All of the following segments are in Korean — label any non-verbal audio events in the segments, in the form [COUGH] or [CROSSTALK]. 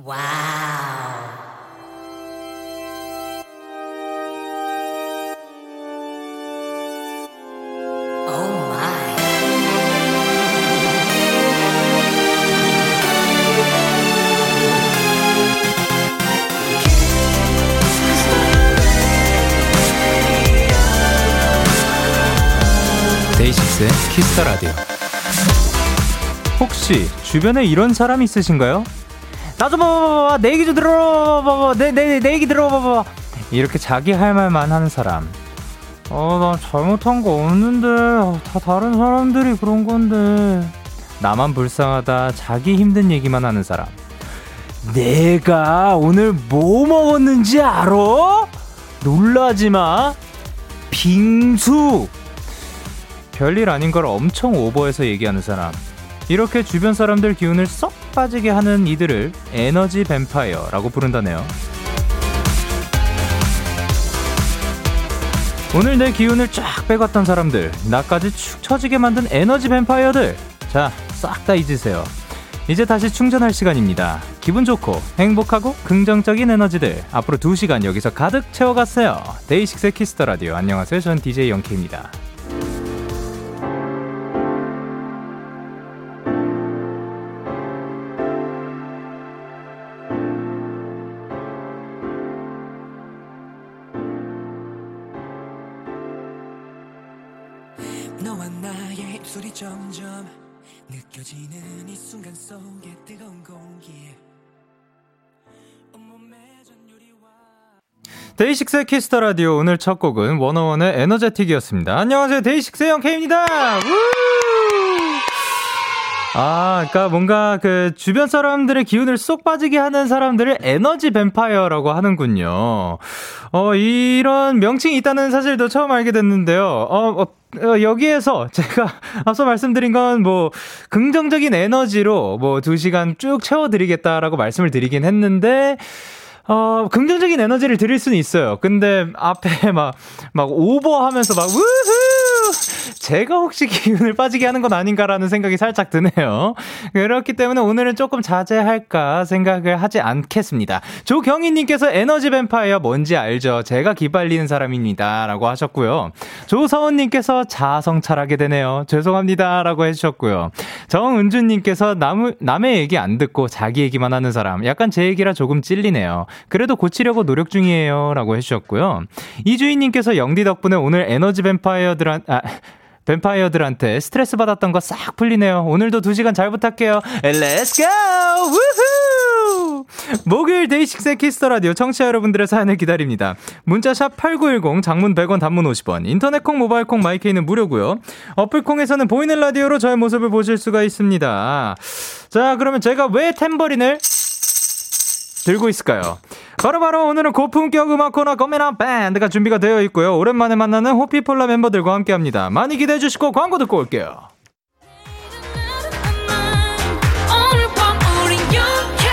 와우. 오 마이. 데이식스의 키스터 라디오. 혹시 주변에 이런 사람 있으신가요? 나 좀 봐봐봐, 내 얘기 좀 들어봐봐, 내, 내, 내 얘기 들어봐봐. 이렇게 자기 할 말만 하는 사람. 어, 나 잘못한 거 없는데, 다 다른 사람들이 그런 건데. 나만 불쌍하다, 자기 힘든 얘기만 하는 사람. 내가 오늘 뭐 먹었는지 알아? 놀라지 마. 빙수. 별일 아닌 걸 엄청 오버해서 얘기하는 사람. 이렇게 주변 사람들 기운을 쏙 빠지게 하는 이들을 에너지 뱀파이어라고 부른다네요. 오늘 내 기운을 쫙 빼갔던 사람들, 나까지 축 처지게 만든 에너지 뱀파이어들. 자, 싹 다 잊으세요. 이제 다시 충전할 시간입니다. 기분 좋고 행복하고 긍정적인 에너지들 앞으로 2시간 여기서 가득 채워가세요. 데이식스 키스 더 라디오 안녕하세요. 전 DJ 영케입니다. 데이식스의 키스 더 라디오 오늘 첫 곡은 워너원의 에너제틱이었습니다. 안녕하세요. 데이식스의 영케입니다. 아, 그러니까 뭔가 그 주변 사람들의 기운을 쏙 빠지게 하는 사람들을 에너지 뱀파이어라고 하는군요. 어, 이런 명칭이 있다는 사실도 처음 알게 됐는데요. 어, 어, 어, 여기에서 제가 [LAUGHS] 앞서 말씀드린 건 뭐 긍정적인 에너지로 뭐두 시간 쭉 채워드리겠다라고 말씀을 드리긴 했는데 어, 긍정적인 에너지를 드릴 수는 있어요. 근데 앞에 막, 막 오버하면서 막, 우후! 제가 혹시 기운을 빠지게 하는 건 아닌가라는 생각이 살짝 드네요. 그렇기 때문에 오늘은 조금 자제할까 생각을 하지 않겠습니다. 조경희님께서 에너지 뱀파이어 뭔지 알죠? 제가 기빨리는 사람입니다. 라고 하셨고요. 조서원님께서 char하게 되네요. 죄송합니다. 라고 해주셨고요. 정은주님께서 남, 남의 얘기 안 듣고 자기 얘기만 하는 사람. 약간 제 얘기라 조금 찔리네요. 그래도 고치려고 노력 중이에요. 라고 해주셨고요. 이주인님께서 영디 덕분에 오늘 에너지 뱀파이어들한, 아, 뱀파이어들한테 스트레스 받았던 거 싹 풀리네요. 오늘도 2시간 잘 부탁해요. Let's go! 우후! 목요일 데이식스의 키스 더 라디오 청취자 여러분들의 사연을 기다립니다. 문자 샵 8910 장문 100원 단문 50원 인터넷 콩 모바일 콩 마이케이는 무료고요. 어플 콩에서는 보이는 라디오로 저의 모습을 보실 수가 있습니다. 자, 그러면 제가 왜 탬버린을 들고 있을까요? 바로 바로 오늘은 고품격 음악 코너 거미남 밴드가 준비가 되어 있고요. 오랜만에 만나는 호피폴라 멤버들과 함께 합니다. 많이 기대해 주시고 광고 듣고 올게요. 우린 영케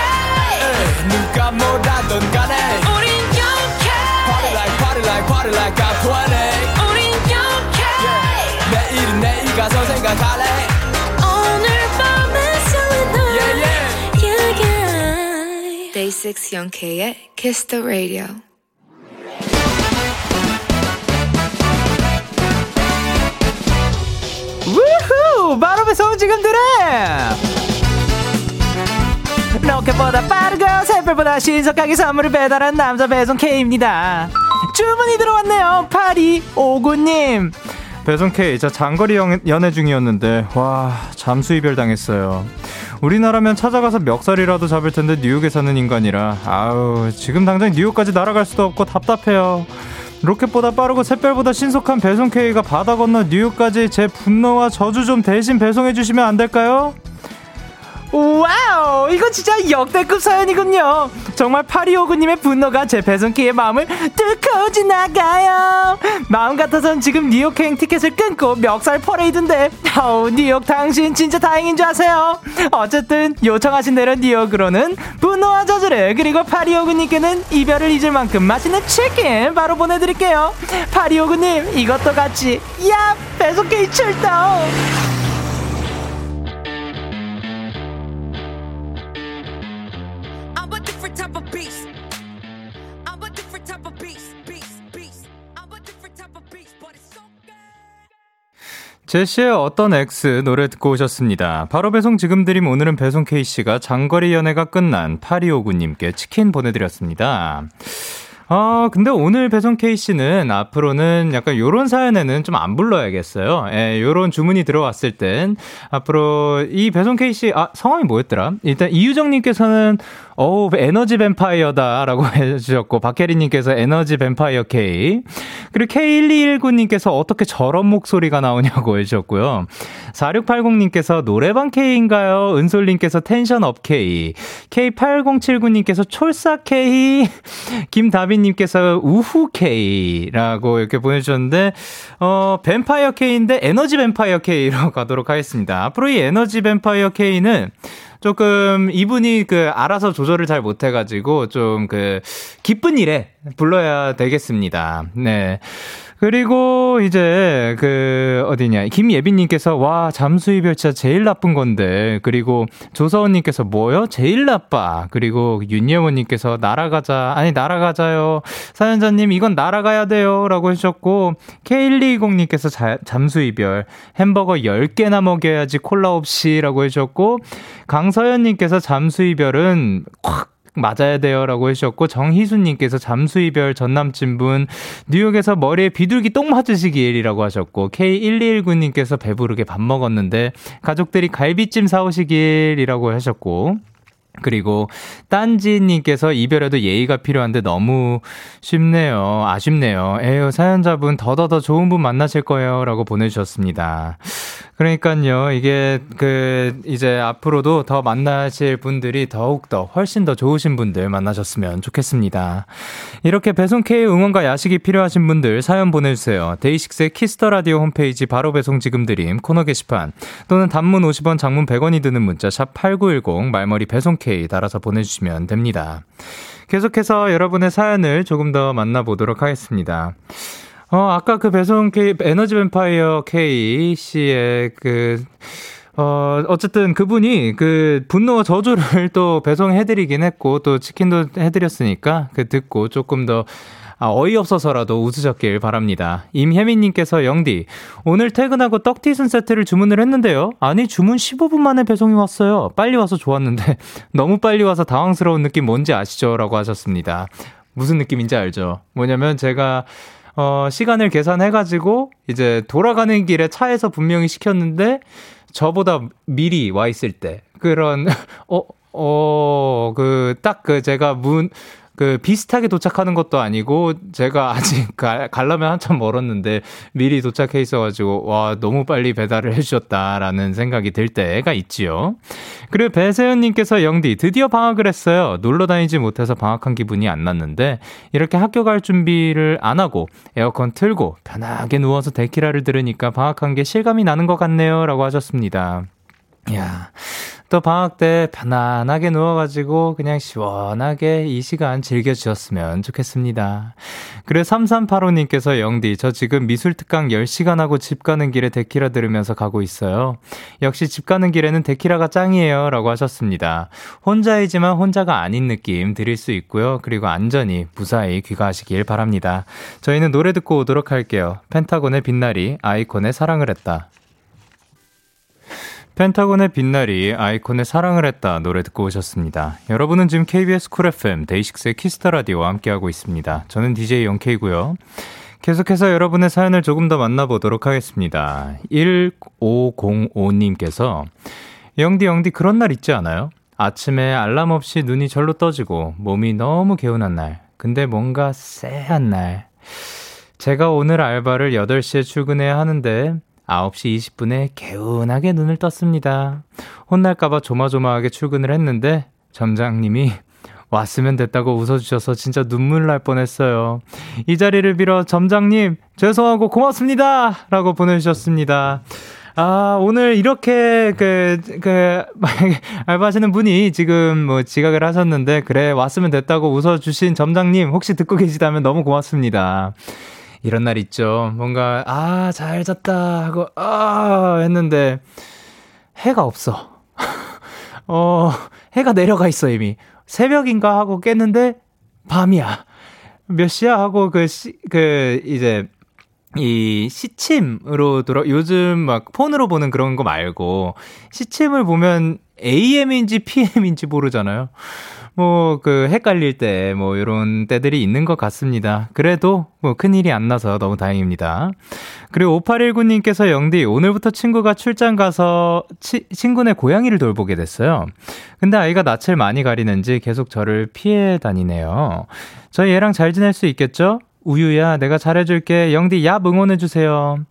누가 뭐라던 간에 우린 영케 Party like party like party like I'm 20 우린 영케 내일은 내일 가서 생각할래 6 영케의 Kiss the Radio 우후! 바로에서 온 지금들은 로켓보다 빠르고 새별보다 신속하게 선물을 배달한 남자 배송 K입니다. 주문이 들어왔네요. 8259님. 배송 K, 저 장거리 연- 연애 중이었는데, 와, 잠수 이별 당했어요. 우리나라면 찾아가서 멱살이라도 잡을 텐데 뉴욕에 사는 인간이라, 아우, 지금 당장 뉴욕까지 날아갈 수도 없고 답답해요. 로켓보다 빠르고 샛별보다 신속한 배송 K가 바다 건너 뉴욕까지 제 분노와 저주 좀 대신 배송해 주시면 안 될까요? 와우 이거 진짜 역대급 사연이군요. 정말 파리오구님의 분노가 제 배송 K의 마음을 뚫고 지나가요. 마음 같아선 지금 뉴욕행 티켓을 끊고 멱살 퍼레이드인데 아우 뉴욕 당신 진짜 다행인 줄 아세요? 어쨌든 요청하신 대로 뉴욕으로는 분노와 저주를 그리고 파리오구님께는 이별을 잊을 만큼 맛있는 치킨 바로 보내드릴게요. 파리오구님 이것도 같이 야 배송키 출동 제시의 어떤 X 노래 듣고 오셨습니다. 바로 배송 지금 드림 오늘은 배송 K씨가 장거리 연애가 끝난 8259님께 치킨 보내드렸습니다. 아, 근데 오늘 배송 K씨는 앞으로는 약간 요런 사연에는 좀 안 불러야겠어요. 예, 요런 주문이 들어왔을 땐 앞으로 이 배송 K씨, 아, 성함이 뭐였더라? 일단 이유정 님께서는 어우, 에너지 뱀파이어다라고 [LAUGHS] 해주셨고, 박혜리님께서 에너지 뱀파이어 K. 그리고 K1219님께서 어떻게 저런 목소리가 나오냐고 [LAUGHS] 해주셨고요. 4680님께서 노래방 K인가요? 은솔님께서 텐션 up K. K8079님께서 촐싹 K. [LAUGHS] 김다빈 님께서 우후 K라고 이렇게 보내주셨는데, 어, 뱀파이어 K인데 에너지 뱀파이어 K로 가도록 하겠습니다. 앞으로 이 에너지 뱀파이어 K는 조금 이분이 그 알아서 조절을 잘 못해가지고 좀 그 기쁜 일에 불러야 되겠습니다. 네. 그리고 이제 그 어디냐. 김예빈님께서 와 잠수 이별 진짜 제일 나쁜 건데. 그리고 조서원님께서 뭐요? 제일 나빠. 그리고 윤예원님께서 날아가자. 아니 날아가자요. 사연자님 이건 날아가야 돼요라고 해주셨고 K1220님께서 자, 잠수 이별. 햄버거 10개나 먹여야지 콜라 없이라고 해주셨고 강서연님께서 잠수 이별은 확 맞아야 돼요라고 해주셨고 정희수님께서 잠수이별 전남친분 뉴욕에서 머리에 비둘기 똥 맞으시길이라고 하셨고 K1219님께서 배부르게 밥 먹었는데 가족들이 갈비찜 사오시길이라고 하셨고 그리고 딴지님께서 이별에도 예의가 필요한데 너무 쉽네요. 아쉽네요. 에휴 사연자분 더더더 좋은 분 만나실 거예요 라고 보내주셨습니다. 그러니까요, 이게 그 이제 앞으로도 더 만나실 분들이 더욱 더 훨씬 더 좋으신 분들 만나셨으면 좋겠습니다. 이렇게 배송 K 응원과 야식이 필요하신 분들 사연 보내주세요. 데이식스의 키스 더 라디오 홈페이지 바로 배송 지금 드림 코너 게시판 또는 단문 50원, 장문 100원이 드는 문자 샵 #8910 말머리 배송 K 달아서 보내주시면 됩니다. 계속해서 여러분의 사연을 조금 더 만나보도록 하겠습니다. 어, 아까 그 배송 K, 에너지 뱀파이어 K 씨의 그, 어, 어쨌든 그분이 그 분노와 저주를 [LAUGHS] 또 배송해드리긴 했고, 또 치킨도 해드렸으니까, 그 듣고 조금 더 아, 어이없어서라도 웃으셨길 바랍니다. 임혜민님께서 영디, 오늘 퇴근하고 떡티순 세트를 주문을 했는데요. 아니, 주문 15분 만에 배송이 왔어요. 빨리 와서 좋았는데, [LAUGHS] 너무 빨리 와서 당황스러운 느낌 뭔지 아시죠? 라고 하셨습니다. 무슨 느낌인지 알죠? 뭐냐면 제가 어, 시간을 계산해가지고, 이제 돌아가는 길에 차에서 분명히 시켰는데, 저보다 미리 와 있을 때, 그런, [LAUGHS] 어, 어, 그, 딱그 제가 문, 그 비슷하게 도착하는 것도 아니고 제가 아직 [LAUGHS] 가, 가려면 한참 멀었는데 미리 도착해 있어가지고 와 너무 빨리 배달을 해주셨다라는 생각이 들 때가 있지요. 그리고 배세현님께서 영디 드디어 방학을 했어요. 놀러 다니지 못해서 방학한 기분이 안 났는데 이렇게 학교 갈 준비를 안 하고 에어컨 틀고 편하게 누워서 데키라를 들으니까 방학한 게 실감이 나는 것 같네요라고 하셨습니다. 야, 또 방학 때 편안하게 누워가지고 그냥 시원하게 이 시간 즐겨주셨으면 좋겠습니다. 그래 3385님께서 영디 저 지금 미술특강 10시간 하고 집 가는 길에 데키라 들으면서 가고 있어요. 역시 집 가는 길에는 데키라가 짱이에요 라고 하셨습니다. 혼자이지만 혼자가 아닌 느낌 드릴 수 있고요. 그리고 안전히 무사히 귀가하시길 바랍니다. 저희는 노래 듣고 오도록 할게요. 펜타곤의 빛나리 아이콘의 사랑을 했다. 펜타곤의 빛나리, 아이콘의 사랑을 했다 노래 듣고 오셨습니다. 여러분은 지금 KBS 쿨 FM 데이식스의 키스 더 라디오와 함께하고 있습니다. 저는 DJ 영케이고요. 계속해서 여러분의 사연을 조금 더 만나보도록 하겠습니다. 1505님께서 영디 영디 그런 날 있지 않아요? 아침에 알람 없이 눈이 절로 떠지고 몸이 너무 개운한 날. 근데 뭔가 쎄한 날. 제가 오늘 알바를 8시에 출근해야 하는데 9시 20분에 개운하게 눈을 떴습니다. 혼날까봐 조마조마하게 출근을 했는데 점장님이 왔으면 됐다고 웃어주셔서 진짜 눈물 날 뻔했어요. 이 자리를 빌어 점장님 죄송하고 고맙습니다! 라고 보내주셨습니다. 아, 오늘 이렇게, 그, 그, [LAUGHS] 알바하시는 분이 지금 뭐 지각을 하셨는데, 그래, 왔으면 됐다고 웃어주신 점장님, 혹시 듣고 계시다면 너무 고맙습니다. 이런 날 있죠. 뭔가, 아, 잘 잤다 하고, 아, 했는데, 해가 없어. [LAUGHS] 어, 해가 내려가 있어, 이미. 새벽인가 하고 깼는데, 밤이야. 몇 시야? 하고, 그, 시, 그, 이제, 이 시침으로 들어 요즘 막 폰으로 보는 그런 거 말고 시침을 보면 AM인지 PM인지 모르잖아요. 뭐, 그, 헷갈릴 때, 뭐, 요런 때들이 있는 것 같습니다. 그래도, 뭐, 큰일이 안 나서 너무 다행입니다. 그리고 5819님께서 영디, 오늘부터 친구가 출장 가서 치, 친구네 고양이를 돌보게 됐어요. 근데 아이가 낯을 많이 가리는지 계속 저를 피해 다니네요. 저희 얘랑 잘 지낼 수 있겠죠? 우유야, 내가 잘해줄게. 영디, 얍 응원해주세요.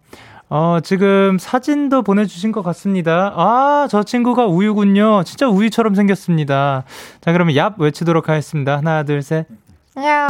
어, 지금 사진도 보내주신 것 같습니다. 아, 저 친구가 우유군요. 진짜 우유처럼 생겼습니다. 자, 그러면 얍 외치도록 하겠습니다. 하나, 둘, 셋. 얍.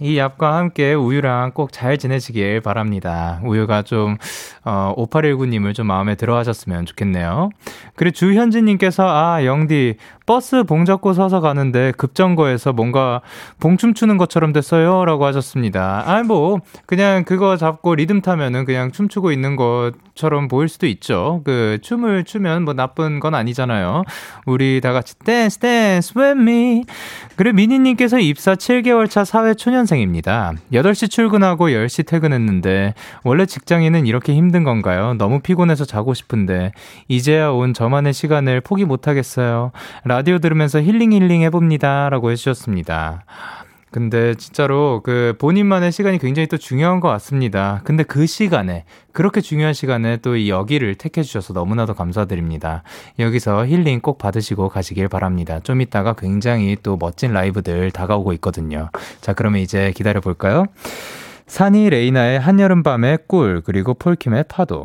이 얍과 함께 우유랑 꼭 잘 지내시길 바랍니다. 우유가 좀, 어, 5819님을 좀 마음에 들어 하셨으면 좋겠네요. 그리고 주현진님께서, 아, 영디, 버스 봉 잡고 서서 가는데 급정거에서 뭔가 봉춤 추는 것처럼 됐어요. 라고 하셨습니다. 아, 뭐, 그냥 그거 잡고 리듬 타면은 그냥 춤추고 있는 것처럼 보일 수도 있죠. 그, 춤을 추면 뭐 나쁜 건 아니잖아요. 우리 다 같이 dance, dance, with me. 그리고 미니님께서 입사 7개월 차 사회 초년생입니다. 8시 출근하고 10시 퇴근했는데, 원래 직장인은 이렇게 힘든 건가요? 너무 피곤해서 자고 싶은데, 이제야 온 저만의 시간을 포기 못하겠어요. 라디오 들으면서 힐링 힐링 해봅니다. 라고 해주셨습니다. 근데 진짜로 그 본인만의 시간이 굉장히 또 중요한 것 같습니다. 근데 그 시간에, 그렇게 중요한 시간에 또 이 여기를 택해주셔서 너무나도 감사드립니다. 여기서 힐링 꼭 받으시고 가시길 바랍니다. 좀 이따가 굉장히 또 멋진 라이브들 다가오고 있거든요. 자, 그러면 이제 기다려볼까요? 산이 레이나의 한여름밤의 꿀, 그리고 폴킴의 파도.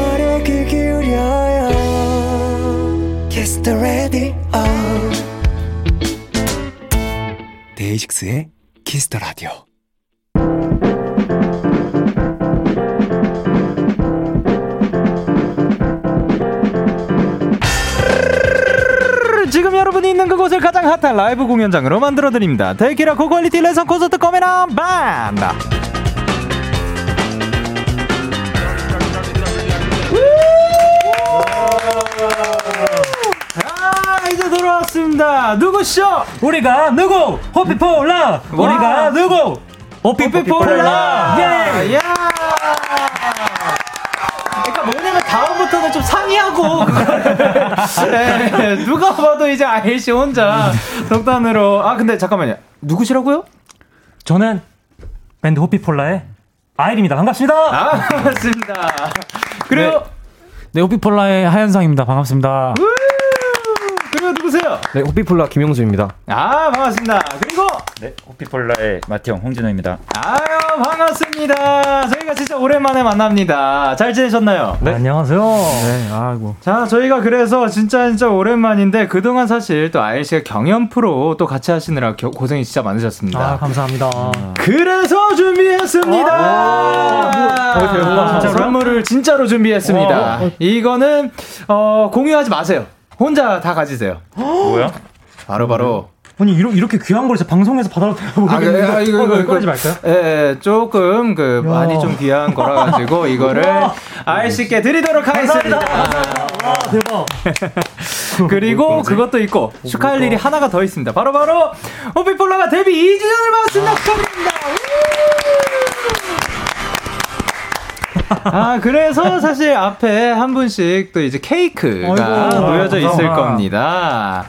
데이식스의 키스 더 라디오. 지금 여러분이 있는 그곳을 가장 핫한 라이브 공연장으로 만들어 드립니다. 데키라 고퀄리티 레선 콘서트 꽃미남 밴드. 돌아왔습니다. 누구시죠? 우리가 누구? 호피폴라. 우리가 누구? 오피폴라. 예. 야. 그러니까 뭐냐면 다음부터는 좀 상의하고. 네, [LAUGHS] 누가 봐도 이제 아이씨 혼자 독단으로. 아 근데 잠깐만요. 누구시라고요? 저는 밴드 호피폴라의 아일입니다. 반갑습니다. 아 반갑습니다. 그리고 네, 호피폴라의 하현상입니다. 반갑습니다. 누구세요? 네, 호피폴라 김용수입니다. 아 반갑습니다. 그리고 네, 호피폴라의 마티형 홍진호입니다. 아유 반갑습니다. 저희가 진짜 오랜만에 만납니다. 잘 지내셨나요? 네. 안녕하세요. 네, 아이고. 자, 저희가 그래서 진짜 진짜 오랜만인데 그동안 사실 또 아일 씨가 경연 프로 또 같이 하시느라 겨- 고생이 진짜 많으셨습니다. 아, 감사합니다. 그래서 준비했습니다. 어, 대박. 진짜로요? 선물을 진짜로 준비했습니다. 이거는 어, 공유하지 마세요. 혼자 다 가지세요. 뭐야? 바로 바로. 아니, 이러, 이렇게 귀한 걸 방송에서 받아도 돼요? 아, 그래, 아, 이거, 이거, 이거. 꺼내지 말까요? 예, 예, 조금, 그, 많이 좀 귀한 거라 가지고, 이거를 아이씨께 드리도록 하겠습니다. 와, 대박. [LAUGHS] 그리고 그것도 있고, 축하할 일이 하나가 더 있습니다. 바로 바로, 호피폴라가 데뷔 2주년을 맞았습니다. 축하드립니다. 아, 그래서 사실 앞에 한 분씩 또 이제 케이크가 놓여져 있을. 겁니다.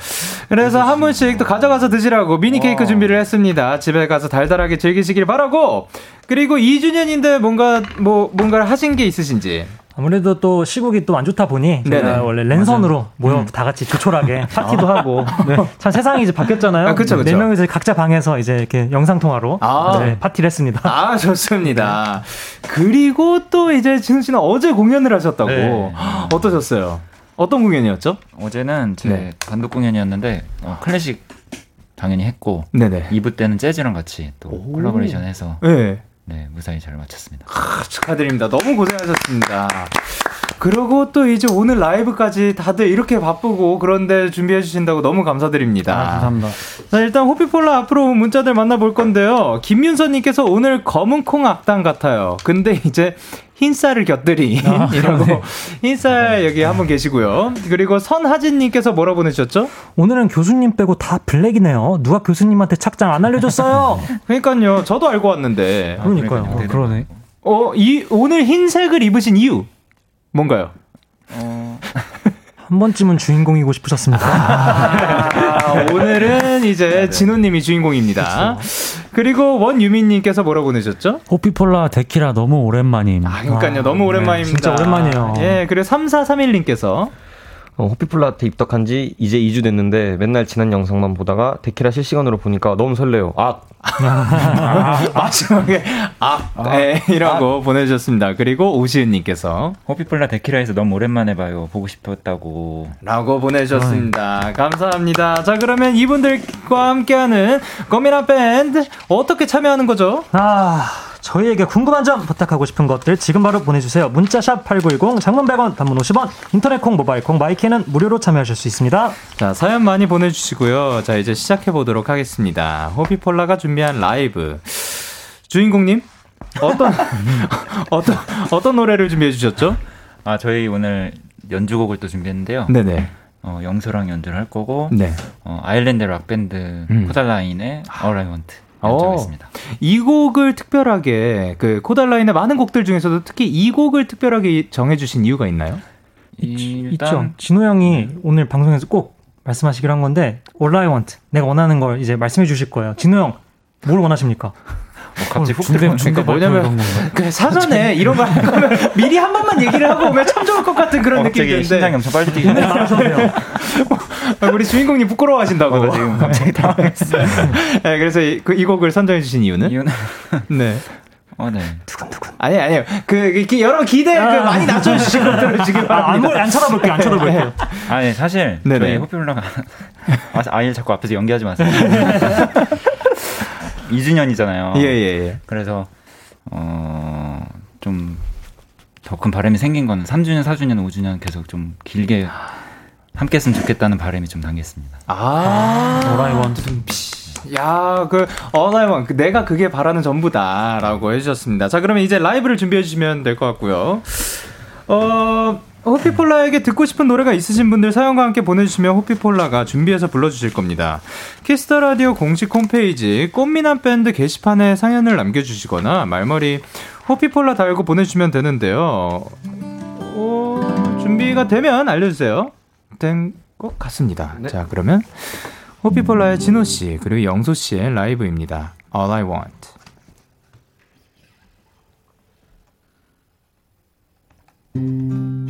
그래서 한 분씩 또 가져가서 드시라고 미니 케이크 준비를 했습니다. 집에 가서 달달하게 즐기시길 바라고, 그리고 2주년인데 뭔가, 뭐, 뭔가를 하신 게 있으신지. 아무래도 또 시국이 또 안 좋다 보니 네네. 제가 원래 랜선으로 모여 다 같이 조촐하게 [LAUGHS] 파티도 하고 네. 참 세상이 이제 바뀌었잖아요. 아, 그쵸, 그쵸. 네 명이서 각자 방에서 이제 이렇게 영상 통화로 아. 네, 파티를 했습니다. 아, 좋습니다. 그리고 또 이제 진우 씨는 어제 공연을 하셨다고. 네. [GASPS] 어떠셨어요? 어떤 공연이었죠? 어제는 제 네. 단독 공연이었는데 어, 클래식 당연히 했고 네네. 2부 때는 재즈랑 같이 또 오. 콜라보레이션해서 네. 네 무사히 잘 마쳤습니다. 아, 축하드립니다. 너무 고생하셨습니다. 그리고 또 이제 오늘 라이브까지 다들 이렇게 바쁘고 그런데 준비해 주신다고 너무 감사드립니다. 아, 감사합니다. 자, 일단 호피폴라 앞으로 문자들 만나볼 건데요. 김윤서님께서 오늘 검은 콩 악당 같아요. 근데 이제 흰쌀을 곁들인 [LAUGHS] 이라고 흰쌀 여기 한 분 계시고요. 그리고 선하진님께서 뭐라 보내주셨죠? 오늘은 교수님 빼고 다 블랙이네요. 누가 교수님한테 착장 안 알려줬어요? [LAUGHS] 그러니까요. 저도 알고 왔는데. 아, 그러니까요. 그러니까요. 그러네. 어, 이 오늘 흰색을 입으신 이유 뭔가요? 어, 한 번쯤은 주인공이고 싶으셨습니다. 아, [LAUGHS] 오늘은 이제 진호님이 주인공입니다. 그리고 원유민님께서 뭐라 보내셨죠? 호피폴라 데키라 너무 오랜만임. 아, 그러니까요. 아, 너무 오랜만입니다. 진짜 오랜만이에요. 예, 그리고 3431님께서 어, 호피폴라한테 입덕한 지 이제 2주 됐는데 맨날 지난 영상만 보다가 데키라 실시간으로 보니까 너무 설레요. 아, [LAUGHS] 마지막에 아, 예, 이라고 보내주셨습니다. 그리고 오시은님께서 호피폴라 데키라에서 너무 오랜만에 봐요. 보고 싶었다고. 라고 보내주셨습니다. 감사합니다. 자, 그러면 이분들과 함께하는 거미라 밴드 어떻게 참여하는 거죠? 아, 저희에게 궁금한 점 부탁하고 싶은 것들 지금 바로 보내주세요. 문자샵 8910, 장문 100원, 단문 50원, 인터넷 콩, 모바일 콩, 마이크는 무료로 참여하실 수 있습니다. 자, 사연 많이 보내주시고요. 자, 이제 시작해보도록 하겠습니다. 호피폴라가 준비한 라이브. 주인공님, 어떤, [LAUGHS] 어떤, 어떤 노래를 준비해 주셨죠? 아 저희 오늘 연주곡을 또 준비했는데요. 네네. 어, 영서랑 연주를 할 거고 네. 어, 아일랜드 락 밴드 음. 코달라인의 All I Want 오. 연주하겠습니다. 이 곡을 특별하게, 그, 코달라인의 많은 곡들 중에서도 특히 이 곡을 특별하게 정해주신 이유가 있나요? 있죠. 진호 형이 오늘 방송에서 꼭 말씀하시기로 한 건데, All I want. 내가 원하는 걸 이제 말씀해 주실 거예요. 진호 형, 뭘 원하십니까? 뭐 갑자기 훅 중대 그러니까 뭐냐면, 그 사전에 이런 거 거면 [LAUGHS] 미리 한 번만 얘기를 하고 오면 참 좋을 것 같은 그런 어, 느낌이 갑자기 심장이 드는데. 엄청 빨리 뛰게. 아, 우리 주인공님 부끄러워하신다고 지금 갑자기 당황했어요. 네, 그래서 이, 그, 이 곡을 선정해 주신 이유는? 이유는 [LAUGHS] 네. 어, 네. 아니, 아니요. 그, 이렇게 여러 기대, 그, 많이 낮춰주신 것들을 지금. 아, 안, 합니다. 안 쳐다볼게요, 안 쳐다볼게요. 아, 네, 사실 네네. 저희 호피폴라가 [LAUGHS] 아, 아예 자꾸 앞에서 연기하지 마세요. 2주년이잖아요. 예, 예, 예. 그래서 어, 좀 더 큰 바람이 생긴 거는 3주년, 4주년, 5주년 계속 좀 길게 함께 했으면 좋겠다는 바람이 좀 담겼습니다. 아. All I want. 야, 그, 어나이원, 그 내가 그게 바라는 전부다. 라고 해주셨습니다. 자, 그러면 이제 라이브를 준비해 주시면 될 것 같고요. 어, 호피폴라에게 듣고 싶은 노래가 있으신 분들 사연과 함께 보내주시면 호피폴라가 준비해서 불러주실 겁니다. 키스 더 라디오 공식 홈페이지 꽃미남 밴드 게시판에 사연을 남겨주시거나 말머리 호피폴라 달고 보내주시면 되는데요. 오, 준비가 되면 알려주세요. 된 것 같습니다. 네. 자, 그러면 호피폴라의 진호 씨 그리고 영소 씨의 라이브입니다. All I Want. 음.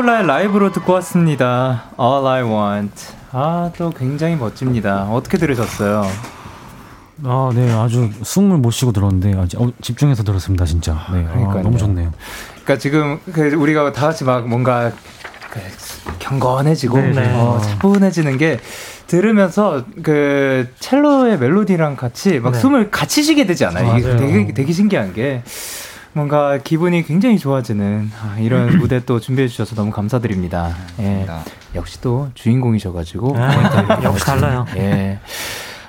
호피폴라의 라이브로 듣고 왔습니다. All I Want. 아, 또 굉장히 멋집니다. 어떻게 들으셨어요? 아, 네, 아주 숨을 못 쉬고 들었는데 아주 어, 집중해서 들었습니다, 진짜. 네, 아. 너무 좋네요. 그러니까 지금 그 우리가 다 같이 막 뭔가 그 경건해지고 네네. 어, 차분해지는 게 들으면서 그 첼로의 멜로디랑 같이 막 네. 숨을 같이 쉬게 되지 않아요? 이게. 되게 되게 신기한 게 뭔가 기분이 굉장히 좋아지는 아, 이런 [CLEARS THROAT] 무대 또 준비해 주셔서 너무 감사드립니다. 예. 역시 또 주인공이셔가지고 아, 역시 달라요. 예.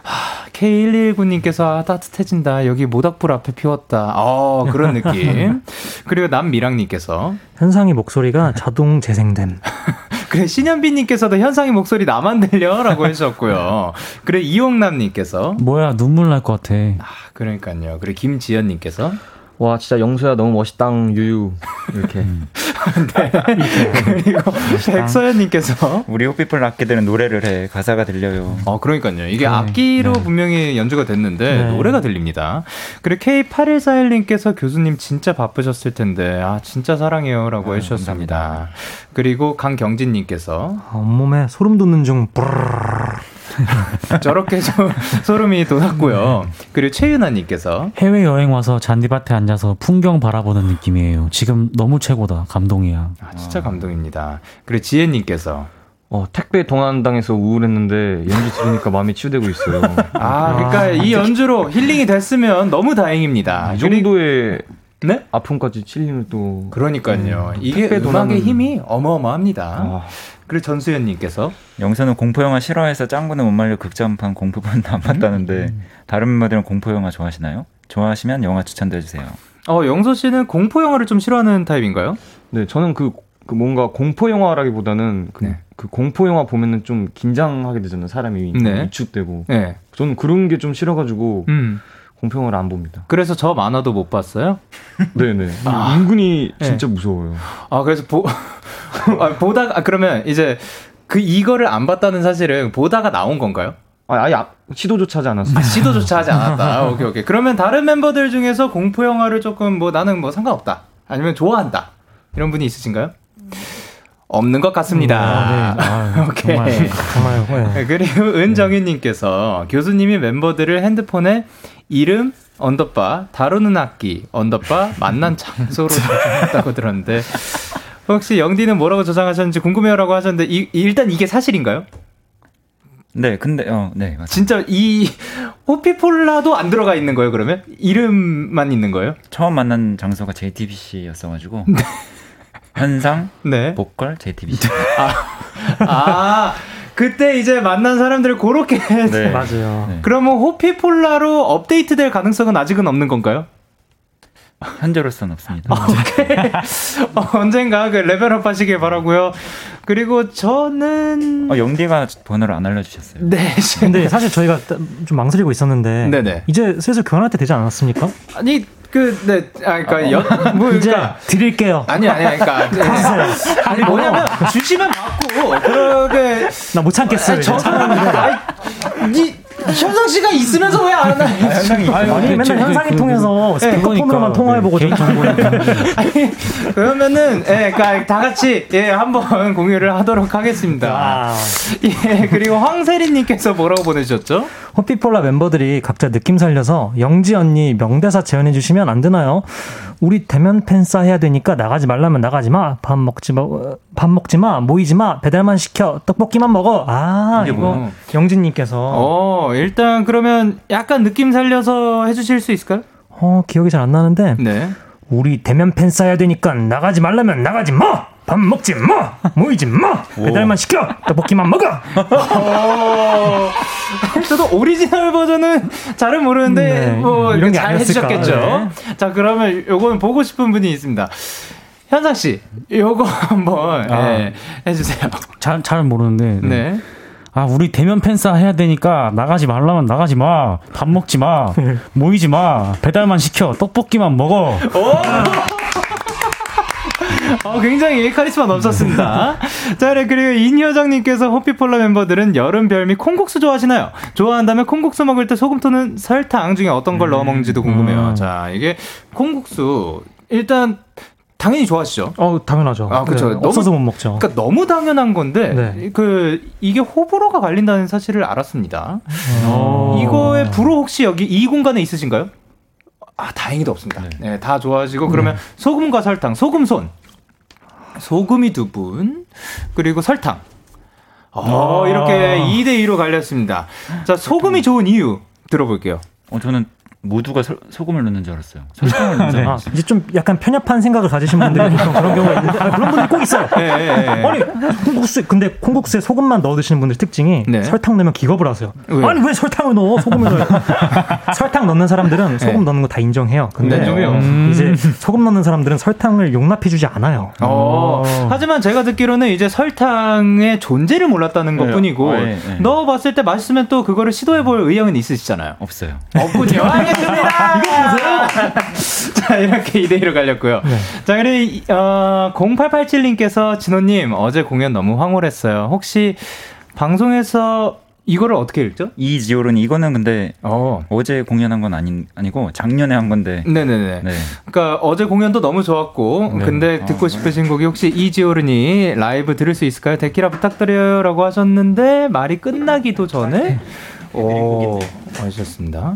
하, K119님께서 아, 따뜻해진다. 여기 모닥불 앞에 피웠다. 어, 그런 느낌. [LAUGHS] 그리고 남미랑님께서 현상이 목소리가 자동 재생됨. [LAUGHS] 그래 신현빈님께서도 현상의 목소리 나만 들려 라고 해주셨고요. 그래 이용남님께서 뭐야, 눈물 날 것 같아. 아 그러니까요. 그래 김지연님께서 와 진짜 영수야 너무 멋있당 유유 이렇게 [LAUGHS] 그리고 백서연님께서 우리 호피폴 악기들은 노래를 해 가사가 들려요. 어, 그러니까요. 이게 악기로 네. 분명히 연주가 됐는데 네. 노래가 들립니다. 그리고 K8141님께서 교수님 진짜 바쁘셨을 텐데 아 진짜 사랑해요라고 아, 해주셨습니다. 그리고 강경진님께서 아, 온몸에 소름 돋는 중. 브르르르. [LAUGHS] 저렇게 좀 소름이 돋았고요. 그리고 최윤아님께서 해외 여행 와서 잔디밭에 앉아서 풍경 바라보는 느낌이에요. 지금 너무 최고다. 감동이야. 아, 진짜 감동입니다. 그리고 지혜님께서 어, 택배 동안당해서 우울했는데 연주 들으니까 [LAUGHS] 마음이 치유되고 있어요. 아 그러니까 이 연주로 힐링이 됐으면 너무 다행입니다. 이 정도의 네? 아픔까지 칠림을 또 그러니까요. 이게 택배 음악의 도난은- 힘이 어마어마합니다. 아, 그리고 전수연님께서 영서는 공포 영화 싫어해서 짱구는 못 말려 극장판 공포판도 안 봤다는데 다른 멤버들은 공포 영화 좋아하시나요? 좋아하시면 영화 추천도 해주세요. 어 영서 씨는 공포 영화를 좀 싫어하는 타입인가요? 네, 저는 그, 그 뭔가 공포 영화라기보다는 그, 네. 그 공포 영화 보면은 좀 긴장하게 되잖아요. 사람이 네. 위축되고. 네. 저는 그런 게 좀 싫어가지고 음. 영화를 안 봅니다. 그래서 저 만화도 못 봤어요. [LAUGHS] 네네. 아. 은근히 네. 진짜 무서워요. 아 그래서 보 [LAUGHS] 아, 보다가 아, 그러면 이제 그 이거를 안 봤다는 사실은 보다가 나온 건가요? 아, 아예 앞- 시도조차 하지 않았어요. 아, 시도조차 하지 않았다. 아, [LAUGHS] 오케이 오케이. 그러면 다른 멤버들 중에서 공포 영화를 조금 뭐 나는 뭐 상관없다. 아니면 좋아한다. 이런 분이 있으신가요? 없는 것 같습니다. 아, 네. 아, 오케이. 정말. 정말 네. 네, 그리고 은정희님께서 교수님이 멤버들을 핸드폰에 이름 언더바 다루는 악기 언더바 만난 장소로 [LAUGHS] 적었다고 들었는데 혹시 영디는 뭐라고 저장하셨는지 궁금해요라고 하셨는데 이, 일단 이게 사실인가요? 네, 근데 어, 네 맞습니다. 진짜 이 호피폴라도 안 들어가 있는 거예요 그러면 이름만 있는 거예요? 처음 만난 장소가 JTBC였어가지고 현상 네. 보컬 JTBC. 아 그때 이제 만난 사람들을 그렇게 [LAUGHS] 네. 맞아요. 네. 그러면 호피폴라로 업데이트될 가능성은 아직은 없는 건가요? 현재로서는 없습니다. [LAUGHS] 어, 언젠가 그 레벨업 하시길 바라고요. 그리고 저는 어, 영디가 번호를 안 알려주셨어요. 네. 근데 사실 저희가 좀 망설이고 있었는데 네네. 이제 슬슬 교환할 때 되지 않았습니까? 아니 그 네 아 그러니까 여, [LAUGHS] 뭐 이제 그러니까 드릴게요. [LAUGHS] 아니 아니 그러니까 네. 아니 뭐냐면 주시면 받고 그러게 나 못 참겠어요. 아니. 저는 아니, 이 현상 씨가 있으면서 왜 안 하나요? 현상이 아니 맨날 그- 현상이 그- 통해서 스피커폰으로만 그러니까, 통화해보고 네, 개인 정보니까. [LAUGHS] 아니, 그러면은 예, 그러니까 다 같이 예 한번 [LAUGHS] 공유를 하도록 하겠습니다. 아, 예 그리고 황세리님께서 뭐라고 보내주셨죠? 호피폴라 멤버들이 각자 느낌 살려서 영지 언니 명대사 재현해 주시면 안 되나요? 우리 대면 팬싸 해야 되니까 나가지 말라면 나가지 마. 밥 먹지 마. 어, 밥 먹지 마. 모이지 마. 배달만 시켜. 떡볶이만 먹어. 아, 이거 뭐야? 영진님께서 어. 어 일단 그러면 약간 느낌 살려서 해주실 수 있을까요? 어, 기억이 잘 안 나는데 네. 우리 대면 팬싸 해야 되니까 나가지 말라면 나가지 마. 밥 먹지 마. 모이지 마. 배달만 시켜. 떡볶이만 먹어. 어, [LAUGHS] 저도 오리지널 버전은 잘은 모르는데 네, 뭐 이런 게 잘. 해주셨겠죠. 자 그러면 요거는 보고 싶은 분이 있습니다. 현상 씨, 요거 한번 아. 예, 해주세요. 잘, 잘 모르는데. 네. 네. 아, 우리 대면 팬싸 해야 되니까 나가지 말라면 나가지 마. 밥 먹지 마. 모이지 마. 배달만 시켜. 떡볶이만 먹어. [LAUGHS] 어, 굉장히 카리스마 넘쳤습니다. 자, 네, 그리고 인효정님께서 호피폴라 멤버들은 여름 별미 콩국수 좋아하시나요? 좋아한다면 콩국수 먹을 때 소금 또는 설탕 중에 어떤 걸 넣어 먹는지도 궁금해요. 음. 자, 이게 콩국수 일단 당연히 좋아하시죠. 어, 당연하죠. 아, 그쵸. 네, 너무- 없어서 못 먹죠. 그러니까 너무 당연한 건데 네. 그 이게 호불호가 갈린다는 사실을 알았습니다. 어. 이거의 불호 혹시 여기 이 공간에 있으신가요? 아 다행히도 없습니다. 네, 다 좋아하시고 그러면 소금과 설탕, 소금 손, 소금이 두 분, 그리고 설탕. 어, 아. 이렇게 2대 2로 갈렸습니다. 자, 소금이 좋은 이유 들어볼게요. 어, 저는 모두가 설- 소금을 넣는 줄 알았어요. 설탕을 넣는 줄 아, 알았어요. 이제 좀 약간 편협한 생각을 가지신 분들이 [LAUGHS] 그런 경우가 있는데 아, 그런 분들이 꼭 있어요. 예, 예, 예. 아니 콩국수 근데 콩국수에 소금만 넣어 드시는 분들 특징이 네. 설탕 넣으면 기겁을 하세요. 왜요? 아니 왜 설탕을 넣어? 소금을 넣어. [LAUGHS] 설탕 넣는 사람들은 소금 네. 넣는 거 다 인정해요. 근데 네, 인정해요. 음, 이제 소금 넣는 사람들은 설탕을 용납해 주지 않아요. 어, 하지만 제가 듣기로는 이제 설탕의 존재를 몰랐다는 것 네, 뿐이고, 어, 예, 예. 넣어 봤을 때 맛있으면 또 그거를 시도해 볼 의향은 있으시잖아요. 없어요. 없군요. [LAUGHS] 알겠습니다. 이거 보세요. 자, 이렇게 2대1로 갈렸고요. 자, 그리고, 이- 어, 0887님께서 진호님, 어제 공연 너무 황홀했어요. 혹시 방송에서 이거를 어떻게 읽죠? 이지오른 이거는 근데 어. 어제 공연한 건 아니, 아니고 작년에 한 건데. 네네네. 네. 그러니까 어제 공연도 너무 좋았고 네. 근데 듣고 싶으신 곡이 혹시 이지오르니 라이브 들을 수 있을까요? 데키라 부탁드려요라고 하셨는데 말이 끝나기도 전에 오 하셨습니다.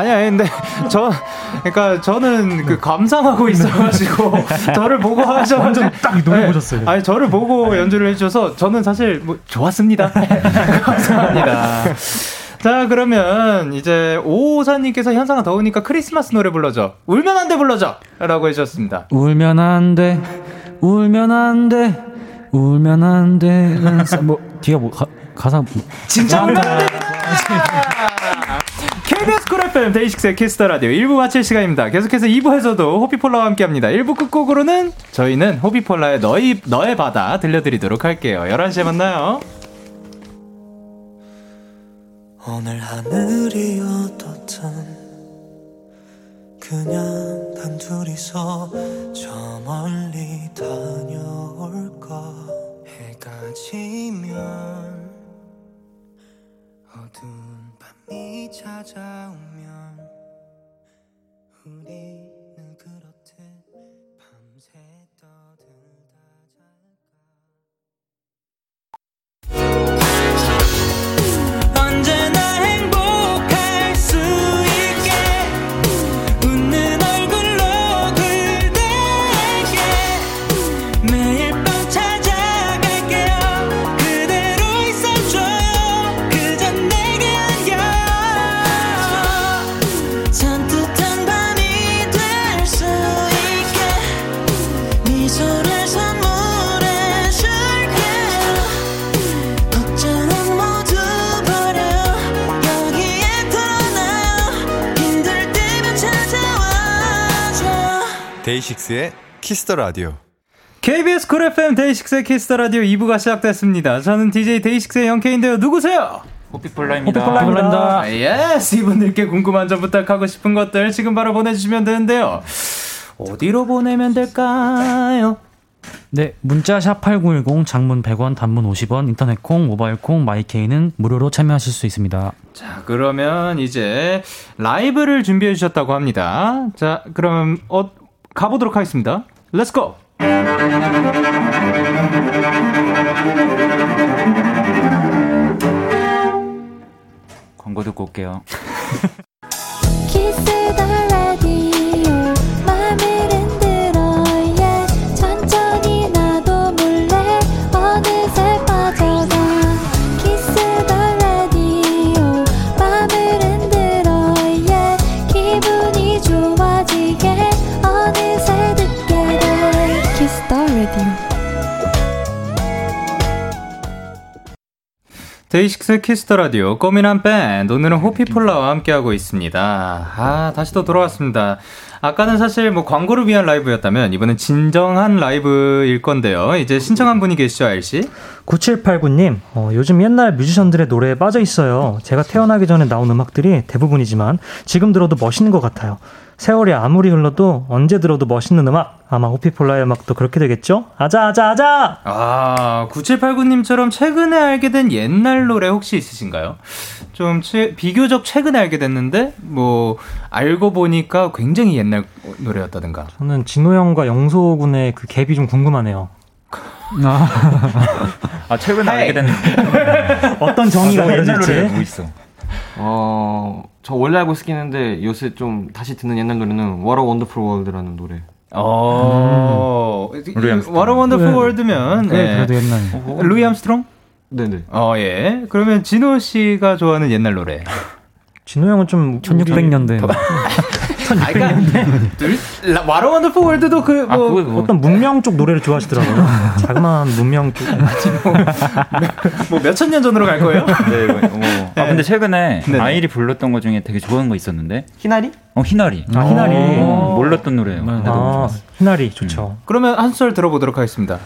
아니 아니 근데 [LAUGHS] 저 그러니까 저는 그 감상하고 있어가지고 [LAUGHS] 저를 보고 하셔 완전 딱 노래 보셨어요. 아니 저를 보고 연주를 해주셔서 저는 사실 뭐 좋았습니다. [LAUGHS] 감사합니다. 자 그러면 이제 오사님께서 현상아 더우니까 크리스마스 노래 불러줘 울면 안 돼 불러줘라고 해주셨습니다. 울면 안 돼, 울면 안 돼, 울면 안 돼. 뭐 뒤가 뭐 가, 가사 뭐- 진짜 울면 안쿨 FM 데이식스의 키스 더 라디오 1부 마칠 시간입니다. 계속해서 2부에서도 호피폴라와 함께합니다. 1부 끝곡으로는 저희는 호피폴라의 너의 너의 바다 들려드리도록 할게요. 11시에 만나요. 오늘 하늘이 어떻든 그냥 단둘이서 저 멀리 다녀올까 해가 지면 어두운 밤이 찾아오면 데이식스의 키스 더 라디오. KBS 쿨 FM 데이식스의 키스 더 라디오 2부가 시작됐습니다. 저는 DJ 데이식스의 영케인데요. 누구세요? 호피폴라입니다. 호피폴라입니다. Yes 이분들께 궁금한 점 부탁하고 싶은 것들 지금 바로 보내주시면 되는데요. 어디로 보내면 될까요? 네, 문자 샵8910 장문 100원, 단문 50원, 인터넷 콩, 모바일 콩, 마이케이는 무료로 참여하실 수 있습니다. 자, 그러면 이제 라이브를 준비해 주셨다고 합니다. 자, 그럼 어 가보도록 하겠습니다. 렛츠 고. 광고 듣고 올게요. 데이식스 키스 더 라디오 꼬미남 밴드 오늘은 호피폴라와 함께하고 있습니다. 아 다시 또 돌아왔습니다. 아까는 사실 뭐 광고를 위한 라이브였다면 이번엔 진정한 라이브일 건데요. 이제 신청한 분이 계시죠, 아일 씨? 9789님, 어, 요즘 옛날 뮤지션들의 노래에 빠져 있어요. 제가 태어나기 전에 나온 음악들이 대부분이지만 지금 들어도 멋있는 것 같아요. 세월이 아무리 흘러도 언제 들어도 멋있는 음악. 아마 호피폴라의 음악도 그렇게 되겠죠? 아자, 아자, 아자! 아, 9789님처럼 최근에 알게 된 옛날 노래 혹시 있으신가요? 좀 최, 비교적 최근에 알게 됐는데, 뭐, 알고 보니까 굉장히 옛날 노래였다든가. 저는 진호 형과 영소 군의 그 갭이 좀 궁금하네요. 아 [LAUGHS] 최근에 알게 됐는데 어떤 정의가 노래 그려질지. 뭐 있어? 어, 저 원래 알고 있긴 했는데 요새 좀 다시 듣는 옛날 노래는 What a Wonderful World라는 노래. 어, 루이 암스트롱. What a Wonderful World면, 네, 예. 그래도 옛날. 루이 암스트롱? 네네. 어, 예. 그러면 진호 씨가 좋아하는 옛날 노래. 진호 형은 좀 1600년대. 아, 그러니까, 둘, 라- What a Wonderful World도 그, 뭐, 아뭐 어떤 문명 쪽 노래를 좋아하시더라고요. [LAUGHS] 자그마한 문명 쪽. 뭐 몇천 년 전으로 갈 거예요? 네, 뭐, 뭐. 아 근데 최근에 네네. 아일이 불렀던 거 중에 되게 좋아하는 거 있었는데 희나리? 어 희나리 아, 희나리. 어, 몰랐던 노래예요 너무 아, 희나리 좋죠. 그러면 한 소절 들어보도록 하겠습니다.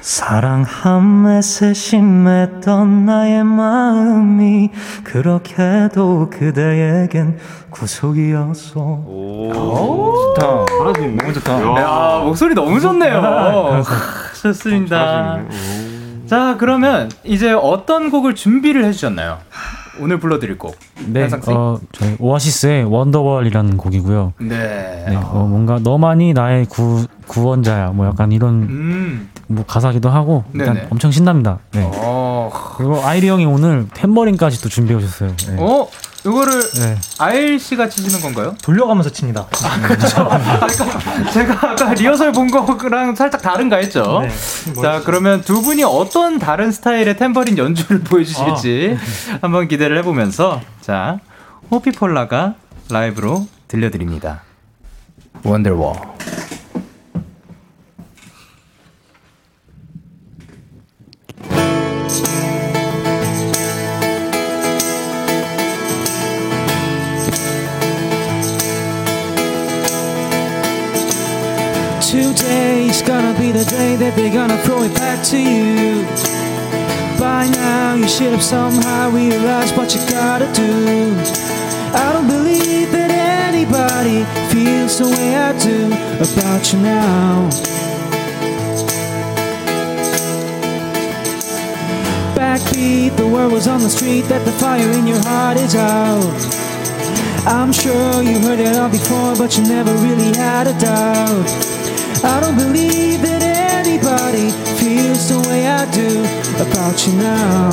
사랑함에 세심했던 나의 마음이 그렇게도 그대에겐 구속이었어. 좋다 잘하시네. 너무 좋다 야, 목소리 너무 좋네요. 하, 좋습니다. 자, 그러면 이제 어떤 곡을 준비를 해주셨나요? 오늘 불러드릴 곡. 네? 어, 저희 오아시스의 원더월이라는 곡이고요. 네. 네, 어, 뭔가 너만이 나의 구, 구원자야. 뭐 약간 이런 음. 뭐 가사기도 하고 일단 네네. 엄청 신납니다. 네. 어. 그리고 아이리 형이 오늘 탬버린까지 또 준비해 오셨어요. 네. 어? 이거를 네. 아일 씨가 치시는 건가요? 돌려가면서 칩니다. [LAUGHS] 아까 제가 아까 리허설 본 거랑 살짝 다른가 했죠. 네. 자, 그러면 두 분이 어떤 다른 스타일의 템버린 연주를 [LAUGHS] 보여주실지 한번 기대를 해보면서 자, 호피폴라가 라이브로 들려드립니다. 원더워. Be the day that they're gonna throw it back to you. By now, you should have somehow realized what you gotta do. I don't believe that anybody feels the way I do about you now. Backbeat, the word was on the street that the fire in your heart is out. I'm sure you heard it all before, but you never really had a doubt. I don't believe that anybody feels the way I do about you now.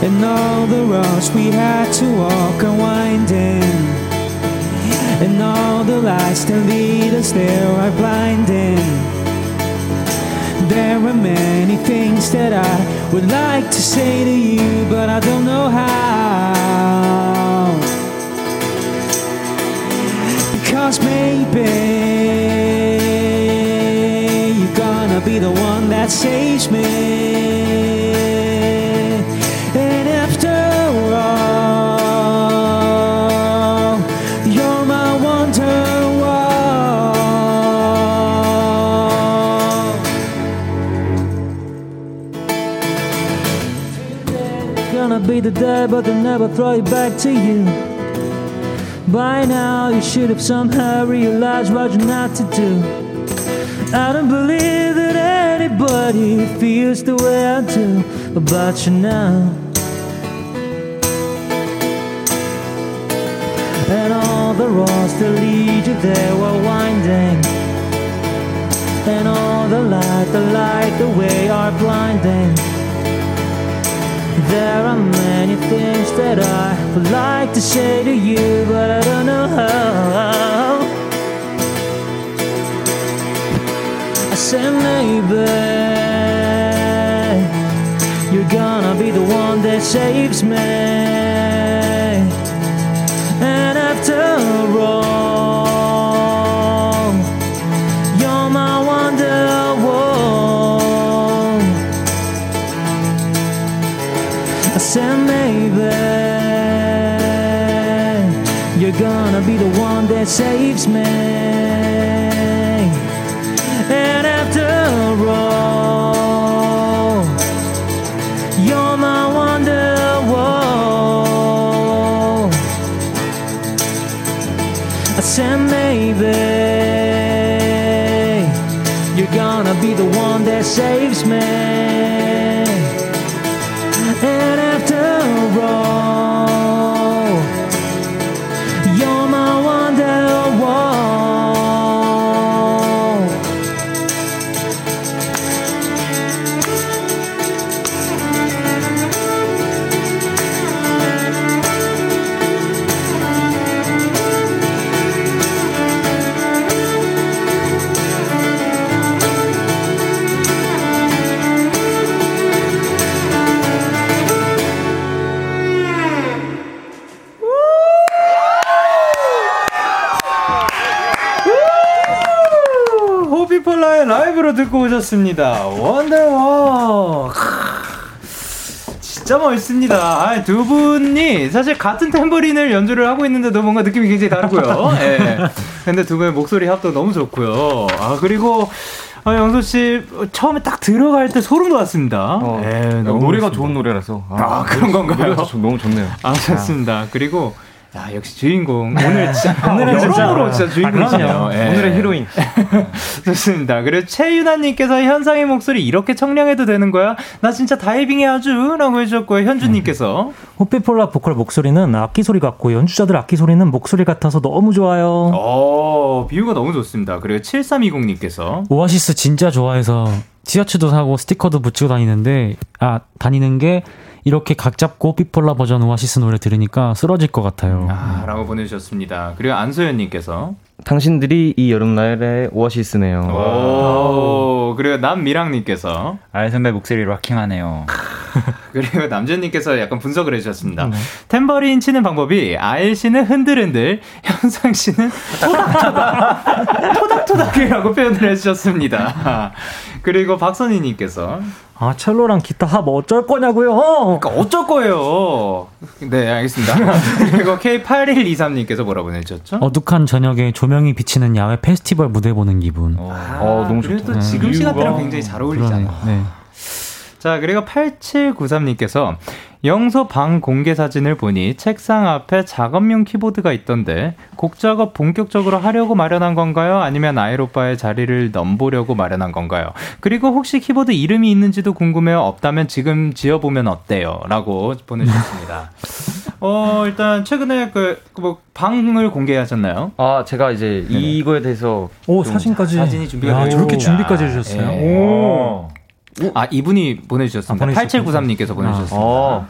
And all the roads we had to walk are winding. And all the lights that lead us there are blinding. There are many things that I would like to say to you, but I don't know how. Because maybe you're gonna be the one that saves me. And after all, you're my wonderwall. Gonna be the day, but they'll never throw it back to you. By now, you should have somehow realized what you're not to do. I don't believe that anybody feels the way I do about you now. And all the roads that lead you there were winding. And all the light the light the way are blinding. There are many things that I would like to say to you, but I don't know how. I said maybe you're gonna be the one that saves me. Said maybe you're gonna be the one that saves me. And after all, you're my wonderwall. I said maybe you're gonna be the one that saves me. 호피폴라의 라이브로 듣고 오셨습니다. 원더워. 진짜 멋있습니다. 아, 두 분이 사실 같은 탬버린을 연주를 하고 있는데도 뭔가 느낌이 굉장히 다르고요. [LAUGHS] 예. 근데 두 분의 목소리 합도 너무 좋고요. 아, 그리고 아, 영소 씨 처음에 딱 들어갈 때 소름 돋았습니다. 어, 예, 너무 노래가 멋있습니다. 좋은 노래라서 아, 그런 건가요? 노래가 좋- 너무 좋네요. 아, 좋습니다. 그리고 야, 역시 주인공. 오늘 진짜 오늘은 진짜- 여러모로 진짜 주인공이시네요. 그럼요. 예. 오늘의 히로인. [LAUGHS] 좋습니다. 그리고 최유나님께서 현상의 목소리 이렇게 청량해도 되는 거야? 나 진짜 다이빙해 아주 라고 해주셨고요. 현주님께서 호피폴라 보컬 목소리는 악기 소리 같고 연주자들 악기 소리는 목소리 같아서 너무 좋아요. 어, 비유가 너무 좋습니다. 그리고 7320님께서 오아시스 진짜 좋아해서 티셔츠도 사고 스티커도 붙이고 다니는데 아 다니는 게 이렇게 각 잡고 삐폴라 버전 오아시스 노래 들으니까 쓰러질 것 같아요. 아, 라고 보내주셨습니다. 그리고 안소연님께서 당신들이 이 여름날의 오아시스네요. 오, 그리고 남미랑님께서 아이 선배 목소리 락킹하네요. [LAUGHS] 그리고 남준님께서 약간 분석을 해주셨습니다. 탬버린 치는 방법이 아일 씨는 흔들흔들, 현상 씨는 토닥토닥, [LAUGHS] 토닥토닥이라고 표현을 해주셨습니다. 그리고 박선희님께서 아 첼로랑 기타 합 어쩔 거냐고요. 그러니까 어쩔 거예요. 네, 알겠습니다. [LAUGHS] 그리고 K8123님께서 뭐라고 보내주셨죠? 어둑한 저녁에 조명이 비치는 야외 페스티벌 무대 보는 기분. 어, 너무 그리고 좋다. 또 지금 시간대랑 굉장히 잘 어울리잖아요. 그러네. 네. 자, 그리고 8793님께서 영소 방 공개 사진을 보니 책상 앞에 작업용 키보드가 있던데 곡 작업 본격적으로 하려고 마련한 건가요? 아니면 아일 오빠의 자리를 넘보려고 마련한 건가요? 그리고 혹시 키보드 이름이 있는지도 궁금해요. 없다면 지금 지어보면 어때요? 라고 보내주셨습니다. [LAUGHS] 어, 일단 최근에 그, 뭐, 방을 공개하셨나요? 아, 제가 이제 이거에 대해서 오좀 사진까지. 사진이 준비가 야, 되어 저렇게 있습니다. 준비까지 해주셨어요. 예. 오. 아, 이분이 보내주셨습니다. 아, 보내주셨군요. 8793님께서 보내주셨습니다. 어.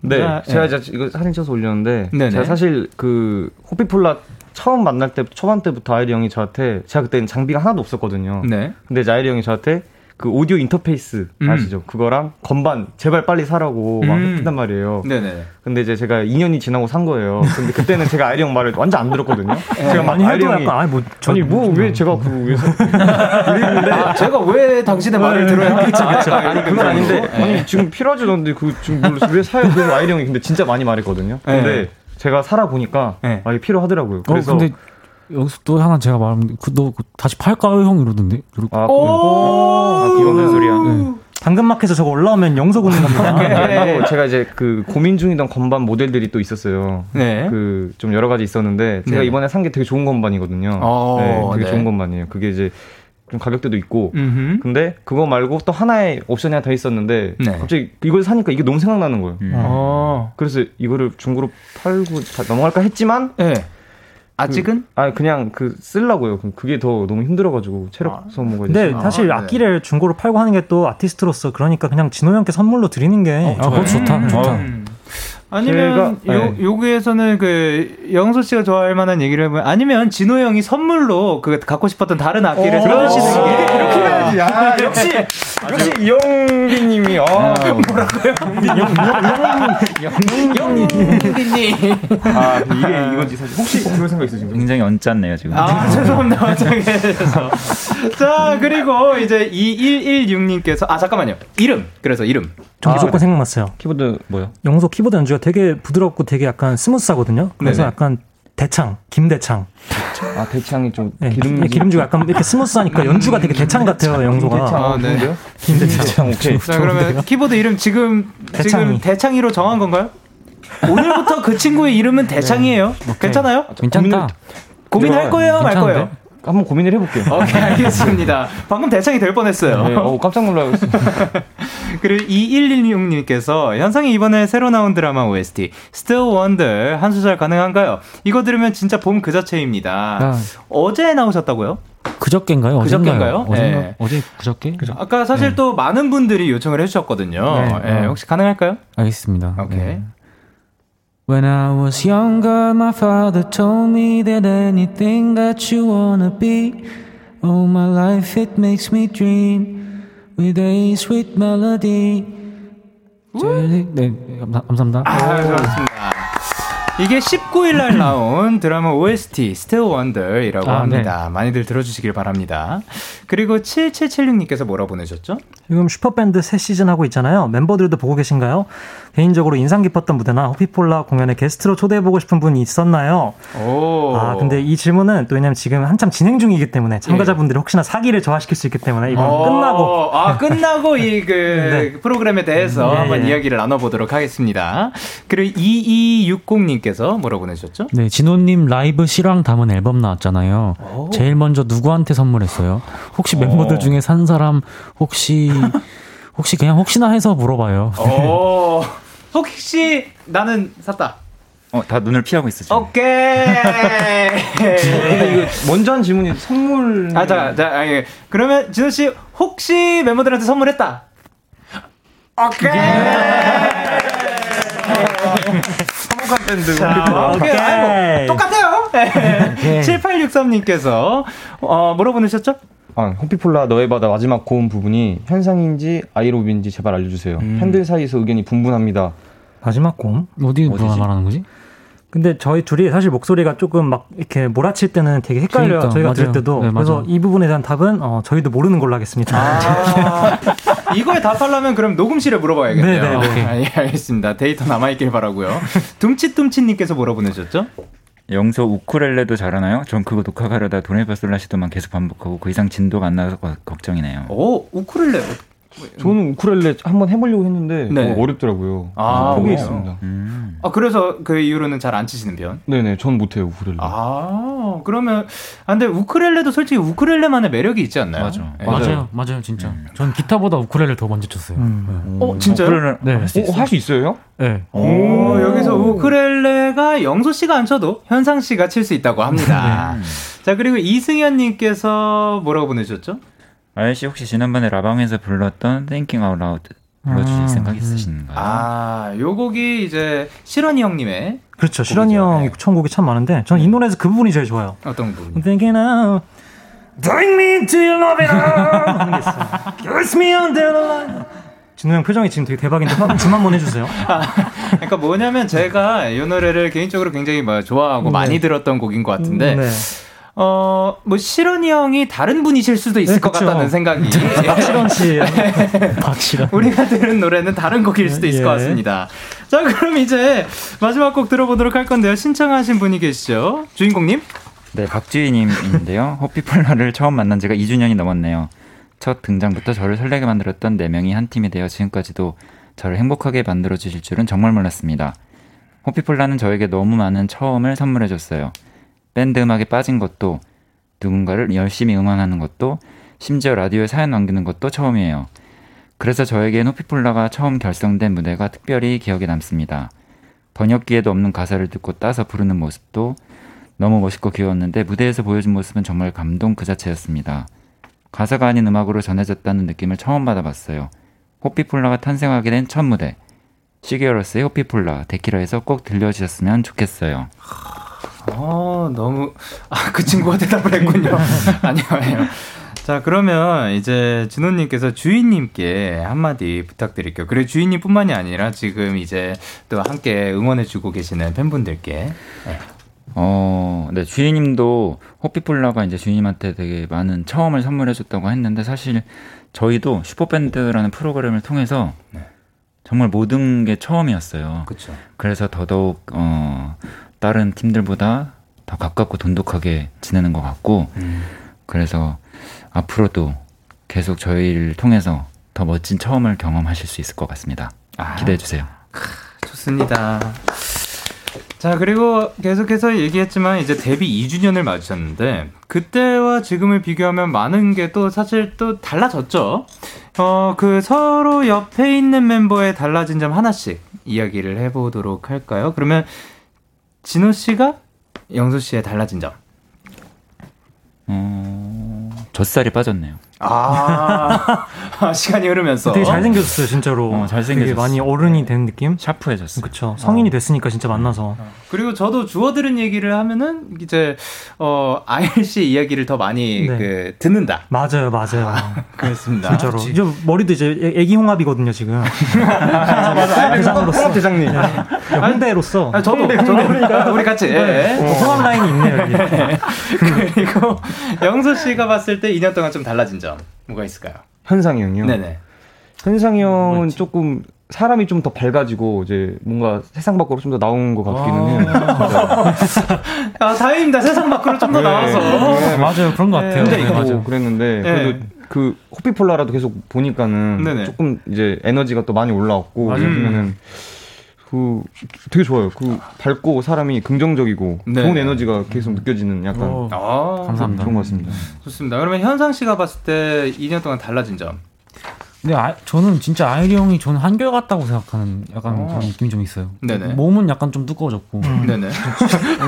네, 아, 제가 예. 이제 이거 사진 찍어서 올렸는데 네네. 제가 사실 그 호피폴라 처음 만날 때 초반 때부터 아일이 형이 저한테 제가 그때는 장비가 하나도 없었거든요. 네. 근데 이제 아일이 형이 저한테 그 오디오 인터페이스 음. 아시죠? 그거랑 건반 제발 빨리 사라고 막 음. 했단 말이에요. 네네. 근데 이제 제가 2년이 지나고 산 거예요. 근데 그때는 제가 아일이 형 말을 완전 안 들었거든요. [LAUGHS] 제가 막 많이 아일이 해도 형이 약간 아니 뭐 저- 아니 뭐 왜 제가 그 위해서 [LAUGHS] 아, 제가 왜 당신의 말을 들어야 하겠지? 아니 그건 아닌데 아니 지금 필요하지던데 그 지금 뭘왜 사요? 그래서 아일이 형이 근데 진짜 많이 말했거든요. 근데 네. 제가 살아 보니까 네. 아 이게 필요하더라고요. 어 그래서 근데 여기서 또 하나 제가 말하면 그너 다시 팔까요 형 이러던데. 이렇게. 아, 아 무슨 소리야? 네. 당근마켓에서 저거 올라오면 영석 오는 겁니다. 그리고 제가 이제 그 고민 중이던 건반 모델들이 또 있었어요. 네. 그 좀 여러 가지 있었는데 제가 네. 이번에 산 게 되게 좋은 건반이거든요. 어, 네, 되게 네. 좋은 건반이에요. 그게 이제 좀 가격대도 있고. 음흠. 근데 그거 말고 또 하나의 옵션이 하나 더 있었는데 네. 갑자기 이걸 사니까 이게 너무 생각나는 거예요. 어. 그래서 이거를 중고로 팔고 다 넘어갈까 했지만 네. 아직은? 아 그냥 그. 그- 그게 더 너무 힘들어가지고 체력 소모가 근데 있어서. 사실 네. 악기를 중고로 팔고 하는 게 또 아티스트로서 그러니까 그냥 진호 형께 선물로 드리는 게아 그거 좋다. 좋다. 음. 아니면 제가- 요 네. 여기에서는 그 영소 씨가 좋아할 만한 얘기를 해보면 아니면 진호 형이 선물로 그 갖고 싶었던 다른 악기를 사주시는 게 이렇게 이거지. 아, 역시 역시 이영빈님이 아, 영빈님. 아 이게 이거지 사실. 혹시 그런 생각 있으신가요? 굉장히 언짢네요 지금. 아, 죄송합니다. 완전해서. 자, 그리고 이제 2116님께서, 아, 잠깐만요. 이름. 그래서 이름. 전 아, 무조건 생각났어요. 키보드 뭐요? 영소 키보드 연주가 되게 부드럽고 되게 약간 스무스하거든요. 그래서 네네. 약간 대창, 김대창. 아 대창이 좀 네, 기름 기름 기름주가 약간 이렇게 스무스하니까 연주가 되게 대창 같아요. 영소가. 대창 아, 네. 김대창. 대창 오케이. 자, 그러면 키보드 이름 지금, 지금 대창이. 대창이로 정한 건가요? 오늘부터 그 친구의 이름은 대창이에요. 괜찮아요? 괜찮다. 고민할 거예요? 말 괜찮은데? 거예요? 한번 고민을 해볼게요. [LAUGHS] 오케이, 알겠습니다. 방금 대창이 될 뻔했어요. 네, 어, 깜짝 놀라요. [LAUGHS] 그리고 2116님께서 현상이 이번에 새로 나온 드라마 OST Still Wonder 한 소절 가능한가요? 이거 들으면 진짜 봄 그 자체입니다. 아. 어제 나오셨다고요? 그저께인가요? 그저께인가요? 어젠가요? 어젠가? 네. 어제 그저께? 아까 사실 또 많은 분들이 요청을 해주셨거든요. 네. 예, 혹시 가능할까요? 알겠습니다. 오케이. 네. When I was younger, my father told me that anything that you wanna be, all my life it makes me dream with a sweet melody. 젤리- 네, 감사, 감사합니다. 아, 좋습니다. 이게 19일 날 나온 드라마 OST Still Wonder이라고 아, 합니다. 많이들 들어주시길 바랍니다. 그리고 7776님께서 뭐라 보내셨죠? 지금 슈퍼밴드 새 시즌 하고 있잖아요. 멤버들도 보고 계신가요? 개인적으로 인상 깊었던 무대나 호피폴라 공연에 게스트로 초대해보고 싶은 분이 있었나요? 오. 아, 근데 이 질문은 또 왜냐면 지금 한참 진행 중이기 때문에 참가자분들이 혹시나 사기를 저하시킬 수 있기 때문에 이건 어, 끝나고 아 끝나고 이그 [LAUGHS] 네. 프로그램에 대해서 네, 한번 예. 이야기를 나눠보도록 하겠습니다. 그리고 2260님께서 뭐라 보내셨죠? 네, 진호님 라이브 실황 담은 앨범 나왔잖아요. 제일 먼저 누구한테 선물했어요? 혹시 멤버들 중에 산 사람 혹시 [LAUGHS] 혹시 그냥 혹시나 해서 물어봐요. [LAUGHS] 오, 혹시 나는 샀다. 어, 다 눈을 피하고 있어 지금. 오케이. 근데 이거 먼저 한 질문이 선물. 아, 자, 자, 아, 예. 그러면 진호 씨 혹시 멤버들한테 선물했다? 오케이. 화목한 밴드. 자, 오케이. 아이, 뭐, 똑같아요. 오케이. [LAUGHS] 7863님께서 어, 뭐라 보내셨죠? 아, 호피폴라 너의 바다 마지막 고음 부분이 현상인지 아이로브인지 제발 알려주세요. 음. 팬들 사이에서 의견이 분분합니다. 마지막 곰. 어디? 누가 말하는 거지? 근데 저희 둘이 사실 목소리가 조금 막 이렇게 몰아칠 때는 되게 헷갈려요. 그러니까, 저희가 들을 맞아요. 때도. 네, 그래서. 이 부분에 대한 답은 어, 저희도 모르는 걸로 하겠습니다. 아, [LAUGHS] 이거에 답하려면 그럼 녹음실에 물어봐야겠네요. 네, 네, 네. [LAUGHS] 아, 예, 알겠습니다. 데이터 남아있길 바라고요. 둠치둠치님께서 뭐라 보내셨죠? 영서 우쿨렐레도 잘하나요? 전 그거 녹화 가려다 도네버슬라시도만 계속 반복하고 그 이상 진도가 안 나와서 거- 걱정이네요. 오, 우쿨렐레. 저는 우쿨렐레 한번 해보려고 했는데 네. 어, 어렵더라고요. 아, 포기했습니다. 음. 아, 그래서 그 이후로는 잘 안 치시는 편? 네네, 전 못해요 우쿨렐레. 아, 그러면, 아, 근데 우쿨렐레도 솔직히 우쿨렐레만의 매력이 있지 않나요? 맞아. 예. 맞아요, 맞아요, 진짜. 전 기타보다 우쿨렐레를 더 먼저 쳤어요. 음. 어, 진짜요? 우쿨렐레 네. 할수 있어. 어, 할수 있어요? 네. 오, 여기서 우쿨렐레가 영소 씨가 안 쳐도 현상 씨가 칠 수 있다고 합니다. 자, 그리고 이승현 님께서 뭐라고 보내셨죠? 아저씨 혹시 지난번에 라방에서 불렀던 Thinking Out Loud 불러주실 아, 생각 음. 있으신가요? 아, 요 곡이 이제 실원이 형님의 그렇죠. 곡이죠. 형 네. 천곡이 참 많은데 저는 이 노래에서 그 부분이 제일 좋아요. 어떤 부분? Thinking of Bring me to your 게 있어요. Kiss me under the light 진우 형 표정이 지금 되게 대박인데 좀 한번 해주세요. [LAUGHS] 그러니까 뭐냐면 제가 이 노래를 개인적으로 굉장히 뭐 좋아하고 네. 많이 들었던 곡인 것 같은데 네. 어, 뭐 실원이 형이 다른 분이실 수도 있을 네, 것 그쵸. 같다는 생각이 박실원 씨. 박실한. 우리가 들은 노래는 다른 곡일 수도 있을 예. 것 같습니다. 자, 그럼 이제 마지막 곡 들어보도록 할 건데요. 신청하신 분이 계시죠? 주인공님? 네, 박주희님인데요. 호피폴라를 처음 만난 지가 2주년이 넘었네요. 첫 등장부터 저를 설레게 만들었던 4명이 한 팀이 되어 지금까지도 저를 행복하게 만들어 주실 줄은 정말 몰랐습니다. 호피폴라는 저에게 너무 많은 처음을 선물해 줬어요. 밴드 음악에 빠진 것도, 누군가를 열심히 응원하는 것도, 심지어 라디오에 사연 남기는 것도 처음이에요. 그래서 저에겐 호피폴라가 처음 결성된 무대가 특별히 기억에 남습니다. 번역기에도 없는 가사를 듣고 따서 부르는 모습도 너무 멋있고 귀여웠는데 무대에서 보여준 모습은 정말 감동 그 자체였습니다. 가사가 아닌 음악으로 전해졌다는 느낌을 처음 받아봤어요. 호피폴라가 탄생하게 된 첫 무대. 시게어러스의 호피폴라 데키라에서 꼭 들려주셨으면 좋겠어요. 어, 너무, 아, 그 친구가 대답을 했군요. [LAUGHS] 아니요, 아니요. 자, 그러면 이제 진호 님께서 주인님께 한마디 부탁드릴게요. 그리고 주인님 뿐만이 아니라 지금 이제 또 함께 응원해 주고 계시는 팬분들께. 네. 어, 네, 주인님도 호피폴라가 이제 주인님한테 되게 많은 처음을 선물해 줬다고 했는데 사실 저희도 슈퍼밴드라는 프로그램을 통해서 네. 정말 모든 게 처음이었어요. 그쵸. 그래서 더더욱 어, 다른 팀들보다 더 가깝고 돈독하게 지내는 것 같고 음. 그래서 앞으로도 계속 저희를 통해서 더 멋진 처음을 경험하실 수 있을 것 같습니다. 아. 기대해 주세요. 좋습니다. 자, 그리고 계속해서 얘기했지만 이제 데뷔 2주년을 맞으셨는데 그때와 지금을 비교하면 많은 게 또 사실 또 달라졌죠. 어, 그 서로 옆에 있는 멤버의 달라진 점 하나씩 이야기를 해 보도록 할까요? 그러면 진호 씨가 영수 씨의 달라진 점. 어, 젖살이 빠졌네요. [LAUGHS] 아, 시간이 흐르면서 되게 잘생겼어요, 진짜로. 어. 되게 많이 어른이 된 느낌? 샤프해졌어요. 그쵸. 성인이 됐으니까 진짜 만나서. 그리고 저도 주워 들은 얘기를 하면은 이제 어 아일 씨 이야기를 더 많이 네. 그 듣는다. 맞아요, 맞아요. 그렇습니다. 진짜로. 이제 머리도 이제 애- 애기 홍합이거든요, 지금. [LAUGHS] 대장으로서. 대장님. 홍대로서. 아, 저도 저도 우리 같이. 예. 어, 홍합 라인이 있네요, 여기. [LAUGHS] 그리고 영수 씨가 봤을 때 2년 동안 좀 달라진 점 뭐가 있을까요? 현상이 형이요. 네네. 현상이 형은 조금 사람이 좀 더 밝아지고 이제 뭔가 세상 밖으로 좀 더 나온 것 같기는 해요. 아 [LAUGHS] 다행입니다. 세상 밖으로 좀 더 나와서. 네, [LAUGHS] 맞아요. 그런 것 같아요. 혼자 네, 있고 맞아요. 그랬는데 네. 그래도 그 호피폴라라도 계속 보니까는 네네. 조금 이제 에너지가 또 많이 올라왔고 맞아요. 보면은 그 되게 좋아요. 그 밝고 사람이 긍정적이고 네. 좋은 에너지가 계속 느껴지는 약간 어, 아, 감사합니다. 그런 것 같습니다. 좋습니다. 그러면 현상 씨가 봤을 때 2년 동안 달라진 점. 근데 아, 저는 진짜 아이리 형이 저는 한결 같다고 생각하는 약간 그런 느낌이 좀 있어요. 네네. 몸은 약간 좀 두꺼워졌고. 네네. [LAUGHS]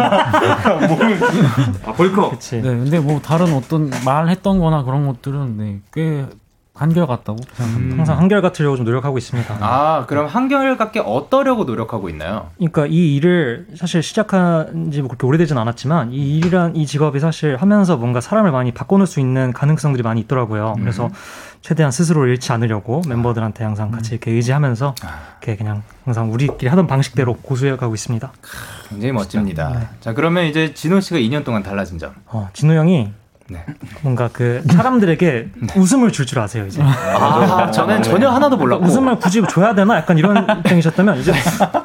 아 벌컥. 그치. 네, 근데 뭐 다른 어떤 말했던 거나 그런 것들은 네, 꽤 한결 같다고 생각합니다. 항상 한결 같으려고 좀 노력하고 있습니다. 아 그럼 한결같게 어떠려고 노력하고 있나요? 그러니까 이 일을 사실 시작한 지 뭐 그렇게 오래되진 않았지만 이 일이란 이 직업이 사실 하면서 뭔가 사람을 많이 바꿔놓을 수 있는 가능성들이 많이 있더라고요. 그래서 최대한 스스로를 잃지 않으려고 멤버들한테 항상 같이 이렇게 의지하면서 이렇게 그냥 항상 우리끼리 하던 방식대로 고수해 가고 있습니다. 굉장히 멋집니다. 자 그러면 이제 진호 씨가 2년 동안 달라진 점. 어, 진호 형이 네. 뭔가 그 사람들에게 웃음을 줄줄 아세요 이제. 아, 저는 전혀 하나도 몰랐고. 웃음을 굳이 줘야 되나? 약간 이런 [LAUGHS] 입장이셨다면 이제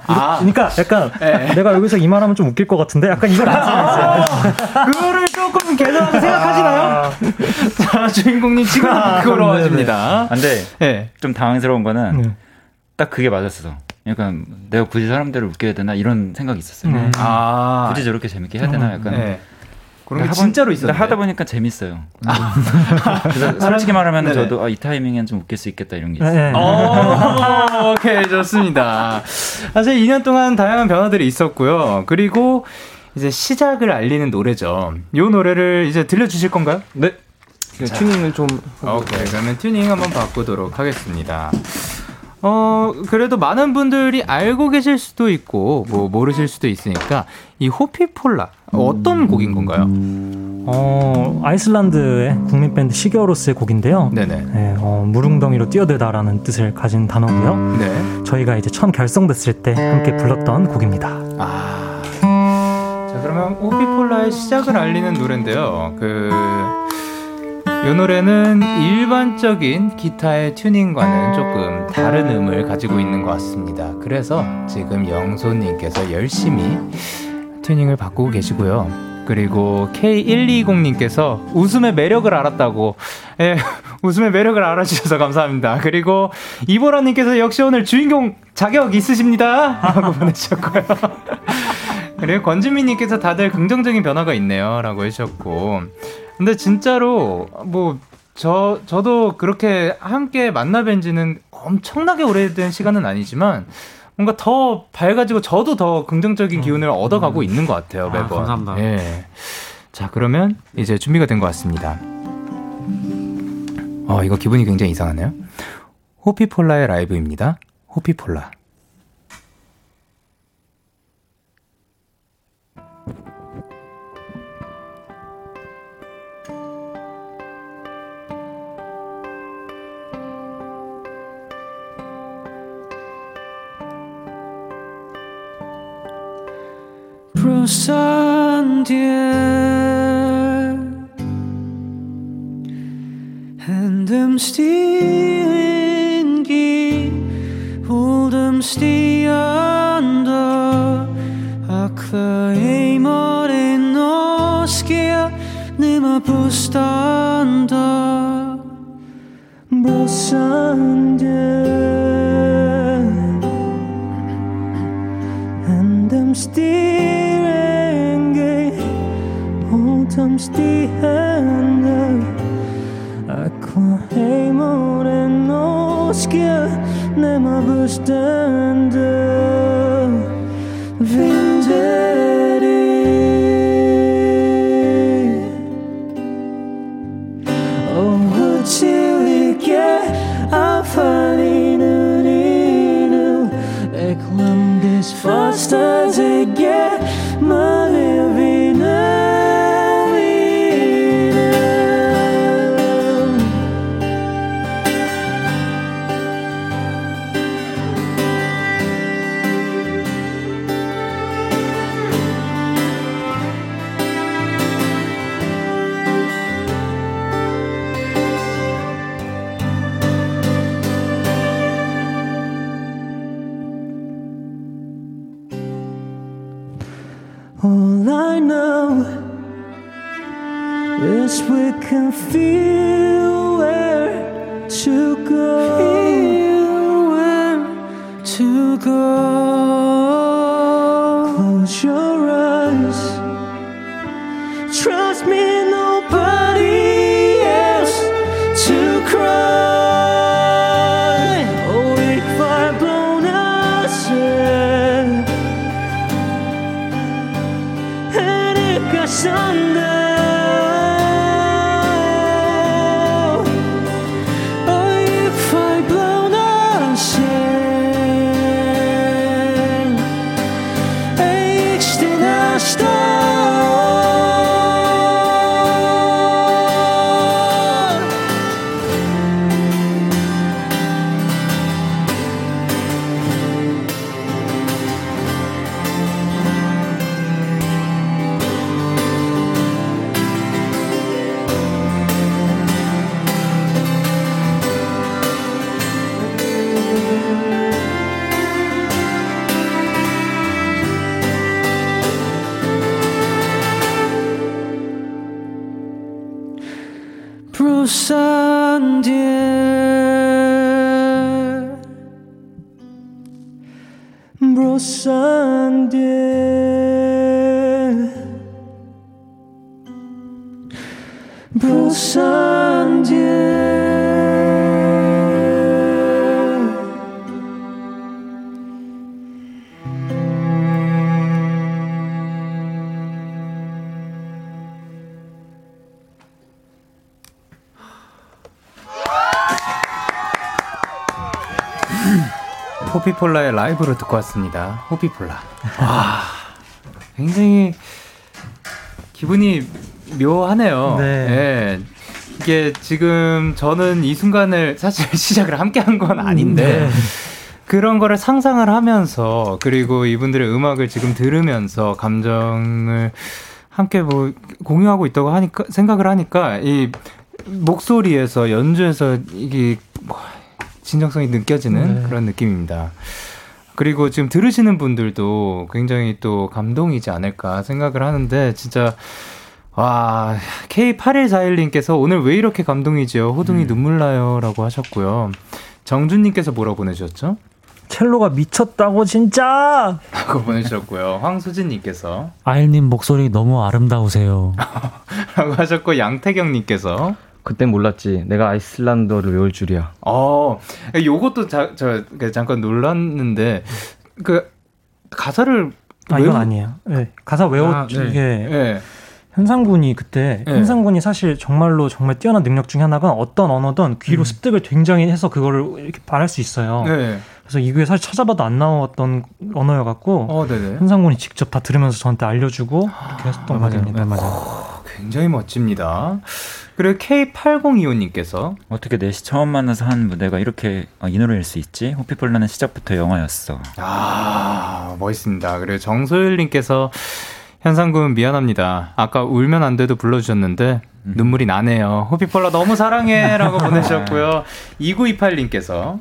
아. 그러니까 약간 네. 내가 여기서 이 말하면 좀 웃길 것 같은데 약간 이걸 아세요 이제. 그거를 조금 개선하게 생각하시나요? 자, 주인공님 지금 아, 부끄러워집니다. 근데 네. 좀 당황스러운 거는 네. 딱 그게 맞았어. 약간 내가 굳이 사람들을 웃겨야 되나 이런 생각이 있었어요. 음. 아, 굳이 저렇게 재밌게 해야 되나 약간. 네. 그런 게 근데 진짜로. 근데 하다 보니까 재밌어요. [LAUGHS] 그래서 솔직히 말하면. 저도 아, 이 타이밍엔 좀 웃길 수 있겠다 이런 게 있어요. 네. 어, 오케이, 좋습니다. 사실 2년 동안 다양한 변화들이 있었고요. 그리고 이제 시작을 알리는 노래죠. 이 노래를 이제 들려주실 건가요? 네. 네, 튜닝을 좀 오케이, 그러면 튜닝 한번 바꾸도록 하겠습니다. 어, 그래도 많은 분들이 알고 계실 수도 있고, 뭐, 모르실 수도 있으니까, 이 호피폴라, 어떤 곡인 건가요? 어, 아이슬란드의 국민 밴드 시겨로스의 곡인데요. 네네. 네, 어, 무릉덩이로 뛰어들다라는 뜻을 가진 단어고요. 네. 저희가 이제 처음 결성됐을 때 함께 불렀던 곡입니다. 아. 자, 그러면 호피폴라의 시작을 알리는 노래인데요. 그, 이 노래는 일반적인 기타의 튜닝과는 조금 다른 음을 가지고 있는 것 같습니다. 그래서 지금 영소님께서 열심히 튜닝을 바꾸고 계시고요. 그리고 K120님께서 웃음의 매력을 알았다고, 예, [LAUGHS] 웃음의 매력을 알아주셔서 감사합니다. 그리고 이보라님께서 역시 오늘 주인공 자격 있으십니다. 라고 보내주셨고요. [LAUGHS] 그리고 권지민님께서 다들 긍정적인 변화가 있네요. 라고 해주셨고. 근데 진짜로, 뭐, 저, 저도 그렇게 함께 만나 뵌 지는 엄청나게 오래된 시간은 아니지만, 뭔가 더 밝아지고 저도 더 긍정적인 기운을 얻어가고 있는 것 같아요, 매번. 감사합니다. 예. 자, 그러면 이제 준비가 된 것 같습니다. 어, 이거 기분이 굉장히 이상하네요. 호피폴라의 라이브입니다. 호피폴라. 如三点，and I'm still in hold them still under. Akla eimor en oskia, nema pustanda. Brasande. stienge Oldum stiende Akla heimoren oskja Never understand. 호피폴라의 라이브로 듣고 왔습니다. 호피폴라. 와, 굉장히 기분이 묘하네요. 네. 예. 이게 지금 저는 이 순간을 사실 [LAUGHS] 시작을 함께 한 건 아닌데 네. 그런 거를 상상을 하면서 그리고 이분들의 음악을 지금 들으면서 감정을 함께 뭐 공유하고 있다고 하니까 생각을 하니까 이 목소리에서 연주에서 이게 뭐 진정성이 느껴지는 네. 그런 느낌입니다. 그리고 지금 들으시는 분들도 굉장히 또 감동이지 않을까 생각을 하는데 진짜 와 K8141님께서 오늘 왜 이렇게 감동이지요? 호둥이 눈물 나요라고 하셨고요. 정준님께서 뭐라고 보내주셨죠? 첼로가 미쳤다고 진짜. 라고 보내주셨고요. 황수진님께서 아일님 목소리 너무 아름다우세요. [LAUGHS] 라고 하셨고 양태경님께서 그땐 몰랐지. 내가 아이슬란드어를 외울 줄이야. 어 요것도 자, 저그 잠깐 놀랐는데 그 가사를 아 외우- 이건 아니에요. 네, 가사 외워 아, 네. 이게 예. 현상군이 그때 네. 현상군이 사실 정말로 정말 뛰어난 능력 중에 하나가 어떤 언어든 귀로 습득을 굉장히 해서 그거를 이렇게 말할 수 있어요. 네. 그래서 이게 사실 찾아봐도 안 나왔던 언어여 갖고 어, 네네. 현상군이 직접 다 들으면서 저한테 알려주고 이렇게 했었던 맞아요. 말입니다. 네. 맞아요. 굉장히 멋집니다. 그리고 K8025님께서 어떻게 넷이 처음 만나서 한 무대가 이렇게 어, 이 노래일 수 있지? 호피폴라는 시작부터 영화였어. 아, 멋있습니다. 그리고 정소율님께서 현상군 미안합니다. 아까 울면 안 돼도 불러주셨는데 눈물이 나네요. 호피폴라 너무 사랑해라고 [LAUGHS] 보내주셨고요. 2928님께서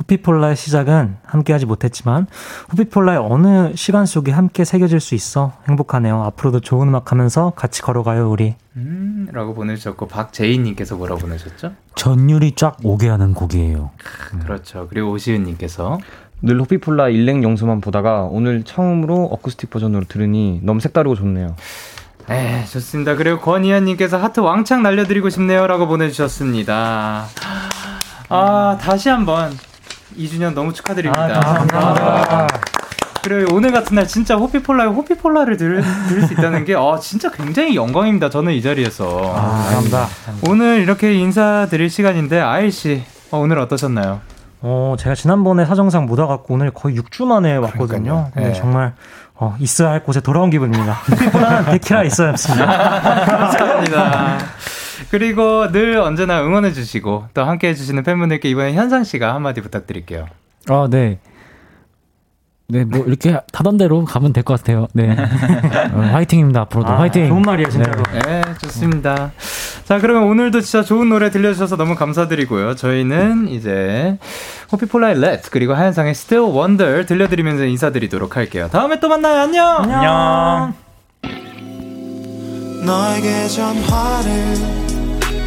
호피폴라의 시작은 함께하지 못했지만 호피폴라의 어느 시간 속에 함께 새겨질 수 있어 행복하네요. 앞으로도 좋은 음악 하면서 같이 걸어가요 우리. 음, 라고 보내주셨고 박재희님께서 뭐라 고 보내셨죠? 전율이 쫙 오게 하는 곡이에요. 그렇죠. 그리고 오시은님께서 늘 호피폴라 일렉 영수만 보다가 오늘 처음으로 어쿠스틱 버전으로 들으니 너무 색다르고 좋네요. 네, 좋습니다. 그리고 권희연님께서 하트 왕창 날려드리고 싶네요라고 보내주셨습니다. 아, 다시 한번 2주년 너무 축하드립니다. 아, 감사합니다. 그리고 오늘 같은 날 진짜 호피폴라의 호피폴라를 들을, 들을 수 있다는 게 아, 진짜 굉장히 영광입니다. 저는 이 자리에서. 아, 감사합니다. 오늘 이렇게 인사드릴 시간인데 아일 씨 어, 오늘 어떠셨나요? 어, 제가 지난번에 사정상 못 와갖고 오늘 거의 6주 만에 왔거든요. 네. 정말 어, 있어야 할 곳에 돌아온 기분입니다. [LAUGHS] 호피폴라는 데키라 있어야 했습니다. [LAUGHS] 감사합니다. 그리고 늘 언제나 응원해 주시고 또 함께 해 주시는 팬분들께 이번에 현상 씨가 한마디 부탁드릴게요. 아, 네. 네, 뭐 이렇게 하던 대로 가면 될 것 같아요. 네. [LAUGHS] 어, 화이팅입니다. 앞으로도 아, 화이팅. 좋은 말이에요, 진짜로. 네, 좋습니다. 자, 그러면 오늘도 진짜 좋은 노래 들려주셔서 너무 감사드리고요. 저희는 이제 호피폴라의 Let's 그리고 하현상의 Still Wonder 들려드리면서 인사드리도록 할게요. 다음에 또 만나요. 안녕! 안녕.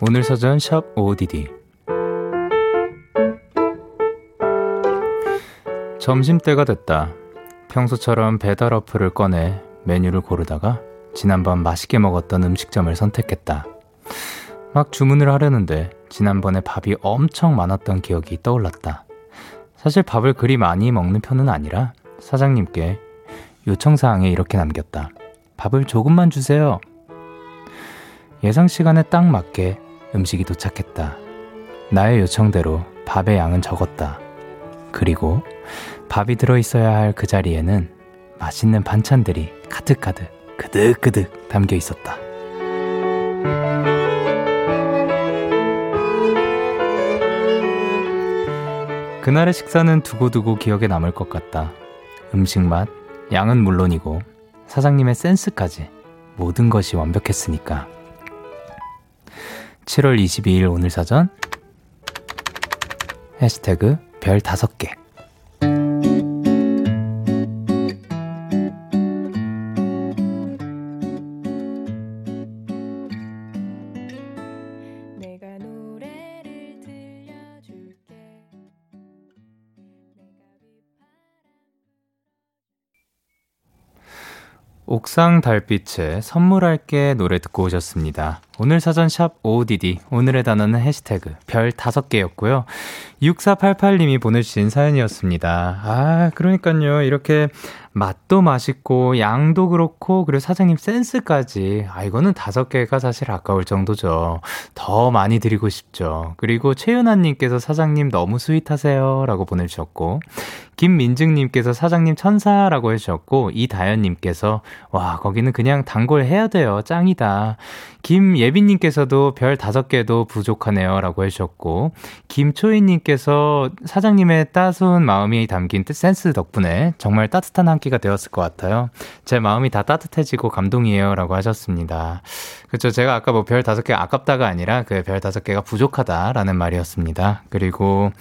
오늘 사전 샵 ODD 점심때가 됐다. 평소처럼 배달 어플을 꺼내 메뉴를 고르다가 지난번 맛있게 먹었던 음식점을 선택했다. 막 주문을 하려는데 지난번에 밥이 엄청 많았던 기억이 떠올랐다. 사실 밥을 그리 많이 먹는 편은 아니라 사장님께 요청사항에 이렇게 남겼다. 밥을 조금만 주세요. 예상 시간에 딱 맞게 음식이 도착했다. 나의 요청대로 밥의 양은 적었다. 그리고 밥이 들어있어야 할 그 자리에는 맛있는 반찬들이 가득가득, 그득그득 담겨 있었다. 그날의 식사는 두고두고 기억에 남을 것 같다. 음식 맛, 양은 물론이고 사장님의 센스까지 모든 것이 완벽했으니까. 7월 22일 오늘 사전. 해시태그 별 5개. 옥상 달빛에 선물할게 노래 듣고 오셨습니다. 오늘 사전 샵 ODD 오늘의 단어는 해시태그 별 5개였고요. 6488님이 보내주신 사연이었습니다. 아 그러니까요 이렇게 맛도 맛있고 양도 그렇고 그리고 사장님 센스까지 아 이거는 5개가 사실 아까울 정도죠. 더 많이 드리고 싶죠. 그리고 최윤아님께서 사장님 너무 스윗하세요 라고 보내주셨고 김민증님께서 사장님 천사라고 해주셨고 이다연님께서 와 거기는 그냥 단골 해야 돼요 짱이다 김예빈님께서도 별 다섯 개도 부족하네요. 라고 해주셨고, 김초희님께서 사장님의 따스운 마음이 담긴 뜻 센스 덕분에 정말 따뜻한 한 끼가 되었을 것 같아요. 제 마음이 다 따뜻해지고 감동이에요. 라고 하셨습니다. 그렇죠. 제가 아까 뭐 별 다섯 개 아깝다가 아니라 그 별 다섯 개가 부족하다라는 말이었습니다. 그리고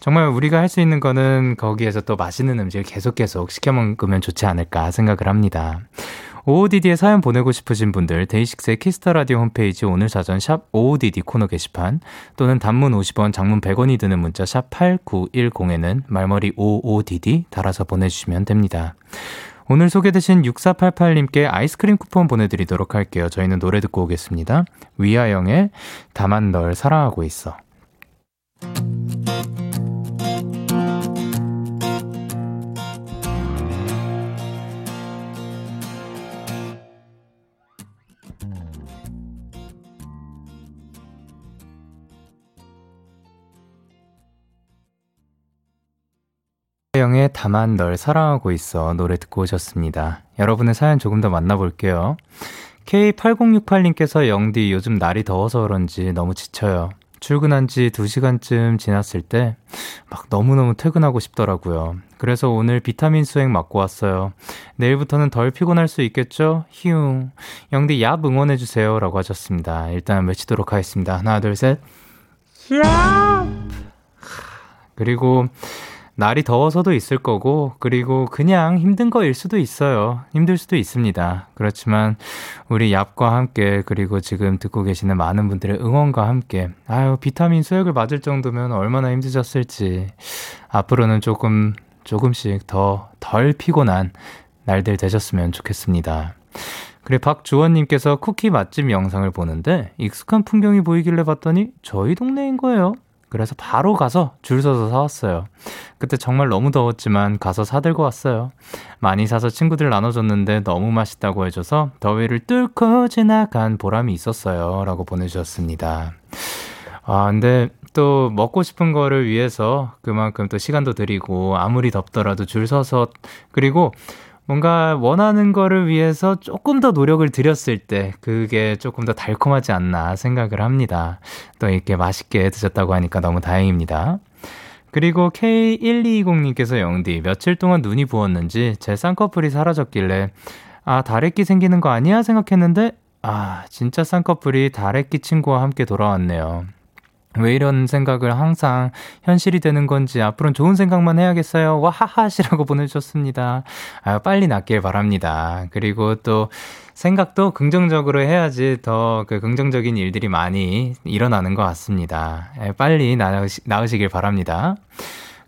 정말 우리가 할 수 있는 거는 거기에서 또 맛있는 음식을 계속 계속 시켜 먹으면 좋지 않을까 생각을 합니다. OODD에 사연 보내고 싶으신 분들 데이식스의 키스 더 라디오 홈페이지 오늘 사전 샵 OODD 코너 게시판 또는 단문 50원, 장문 100원이 드는 문자 샵 8910에는 말머리 OODD 달아서 보내주시면 됩니다. 오늘 소개되신 6488님께 아이스크림 쿠폰 보내드리도록 할게요. 저희는 노래 듣고 오겠습니다. We Are Young의 다만 널 사랑하고 있어. 영의 다만 널 사랑하고 있어 노래 듣고 오셨습니다. 여러분의 사연 조금 더 만나볼게요. K8068님께서 영디 요즘 날이 더워서 그런지 너무 지쳐요. 출근한 지 2시간쯤 지났을 때 막 너무너무 퇴근하고 싶더라고요. 그래서 오늘 비타민 수액 맞고 왔어요. 내일부터는 덜 피곤할 수 있겠죠? 히웅. 영디 얍 응원해주세요. 라고 하셨습니다. 일단 외치도록 하겠습니다. 하나, 둘, 셋. 얍! 그리고 날이 더워서도 있을 거고, 그리고 그냥 힘든 거일 수도 있어요. 힘들 수도 있습니다. 그렇지만, 우리 얍과 함께, 그리고 지금 듣고 계시는 많은 분들의 응원과 함께, 아유, 비타민 수액을 맞을 정도면 얼마나 힘드셨을지, 앞으로는 조금, 조금씩 더 덜 피곤한 날들 되셨으면 좋겠습니다. 그래, 박주원님께서 쿠키 맛집 영상을 보는데, 익숙한 풍경이 보이길래 봤더니, 저희 동네인 거예요. 그래서 바로 가서 줄 서서 사왔어요. 그때 정말 너무 더웠지만 가서 사들고 왔어요. 많이 사서 친구들 나눠줬는데 너무 맛있다고 해줘서 더위를 뚫고 지나간 보람이 있었어요. 라고 보내주셨습니다. 아, 근데 또 먹고 싶은 거를 위해서 그만큼 또 시간도 들이고 아무리 덥더라도 줄 서서 그리고 뭔가 원하는 거를 위해서 조금 더 노력을 들였을 때 그게 조금 더 달콤하지 않나 생각을 합니다. 또 이렇게 맛있게 드셨다고 하니까 너무 다행입니다. 그리고 K1220님께서 영디 며칠 동안 눈이 부었는지 제 쌍꺼풀이 사라졌길래 아 다래끼 생기는 거 아니야 생각했는데 아 진짜 쌍꺼풀이 다래끼 친구와 함께 돌아왔네요. 왜 이런 생각을 항상 현실이 되는 건지 앞으로는 좋은 생각만 해야겠어요. 와하하시라고 보내주셨습니다. 아, 빨리 낫길 바랍니다. 그리고 또 생각도 긍정적으로 해야지 더 그 긍정적인 일들이 많이 일어나는 것 같습니다. 예, 빨리 나으시, 나으시길 바랍니다.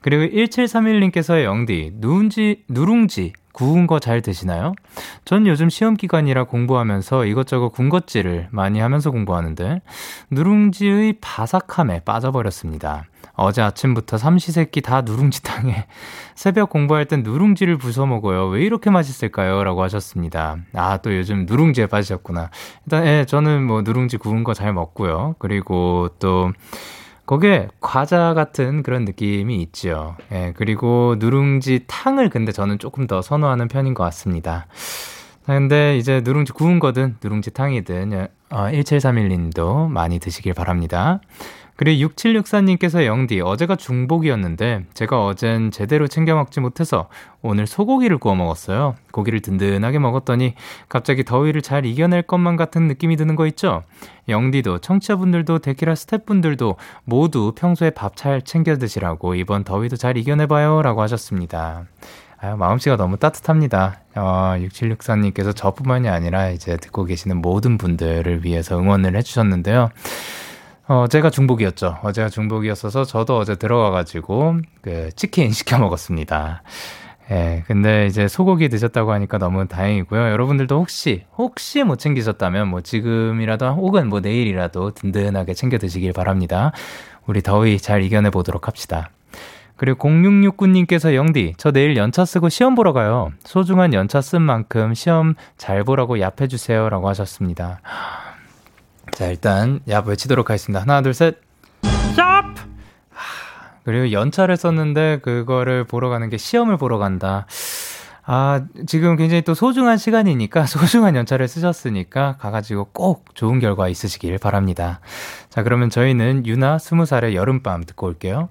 그리고 1731님께서 영디, 누룽지, 누룽지, 구운 거 잘 드시나요? 전 요즘 시험 기간이라 공부하면서 이것저것 군것질을 많이 하면서 공부하는데 누룽지의 바삭함에 빠져버렸습니다. 어제 아침부터 삼시세끼 다 누룽지탕에 [LAUGHS] 새벽 공부할 땐 누룽지를 부숴 먹어요. 왜 이렇게 맛있을까요? 라고 하셨습니다. 아, 또 요즘 누룽지에 빠지셨구나. 일단, 예, 저는 뭐 누룽지 구운 거 잘 먹고요. 그리고 또 거기에 과자 같은 그런 느낌이 있죠. 예, 그리고 누룽지 탕을 근데 저는 조금 더 선호하는 편인 것 같습니다. 근데 이제 누룽지 구운 거든 누룽지 탕이든 어, 1731님도 많이 드시길 바랍니다. 그리고 6764님께서 영디, 어제가 중복이었는데, 제가 어젠 제대로 챙겨 먹지 못해서 오늘 소고기를 구워 먹었어요. 고기를 든든하게 먹었더니 갑자기 더위를 잘 이겨낼 것만 같은 느낌이 드는 거 있죠? 영디도, 청취자분들도, 데키라 스태프분들도 모두 평소에 밥 잘 챙겨 드시라고 이번 더위도 잘 이겨내봐요. 라고 하셨습니다. 아유, 마음씨가 너무 따뜻합니다. 어, 6764님께서 저뿐만이 아니라 이제 듣고 계시는 모든 분들을 위해서 응원을 해주셨는데요. 어, 제가 중복이었죠. 어제가 중복이었어서 저도 어제 들어가가지고, 그, 치킨 [LAUGHS] 시켜 먹었습니다. 예, 근데 이제 소고기 드셨다고 하니까 너무 다행이고요. 여러분들도 혹시, 혹시 못 챙기셨다면 뭐 지금이라도 혹은 뭐 내일이라도 든든하게 챙겨 드시길 바랍니다. 우리 더위 잘 이겨내 보도록 합시다. 그리고 0669님께서 영디, 저 내일 연차 쓰고 시험 보러 가요. 소중한 연차 쓴 만큼 시험 잘 보라고 얍해주세요. 라고 하셨습니다. 자, 일단 얍 외치도록 하겠습니다. 하나, 둘, 셋. 얍! 그리고 연차를 썼는데 그거를 보러 가는 게 시험을 보러 간다. 아, 지금 굉장히 또 소중한 시간이니까 [LAUGHS] 소중한 연차를 쓰셨으니까 가가지고 꼭 좋은 결과 있으시길 바랍니다. 자, 그러면 저희는 유나 스무 살의 여름밤 듣고 올게요.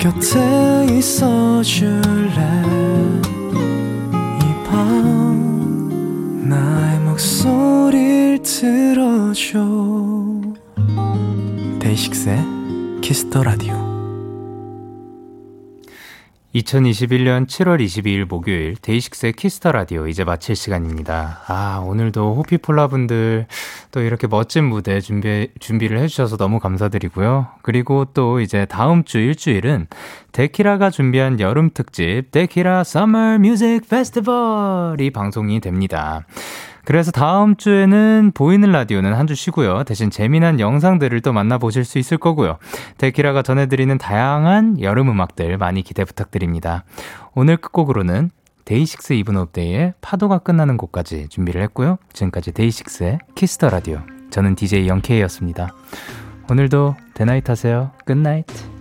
곁에 있어 줄래? 이 밤 나의 목소리를 들어줘. 데이식스의 키스터 라디오 2021년 7월 22일 목요일 데이식스의 키스 더 라디오 이제 마칠 시간입니다. 아, 오늘도 호피폴라 분들 또 이렇게 멋진 무대 준비, 준비를 해주셔서 너무 감사드리고요. 그리고 또 이제 다음 주 일주일은 데키라가 준비한 여름 특집 데키라 Summer Music Festival이 방송이 됩니다. 그래서 다음 주에는 보이는 라디오는 한 주 쉬고요. 대신 재미난 영상들을 또 만나보실 수 있을 거고요. 데키라가 전해드리는 다양한 여름 음악들 많이 기대 부탁드립니다. 오늘 끝곡으로는 데이식스 Even of Day의 파도가 끝나는 곳까지 준비를 했고요. 지금까지 데이식스의 키스 더 라디오. 저는 DJ 영케이였습니다. 오늘도 대나잇 하세요. 끝나잇.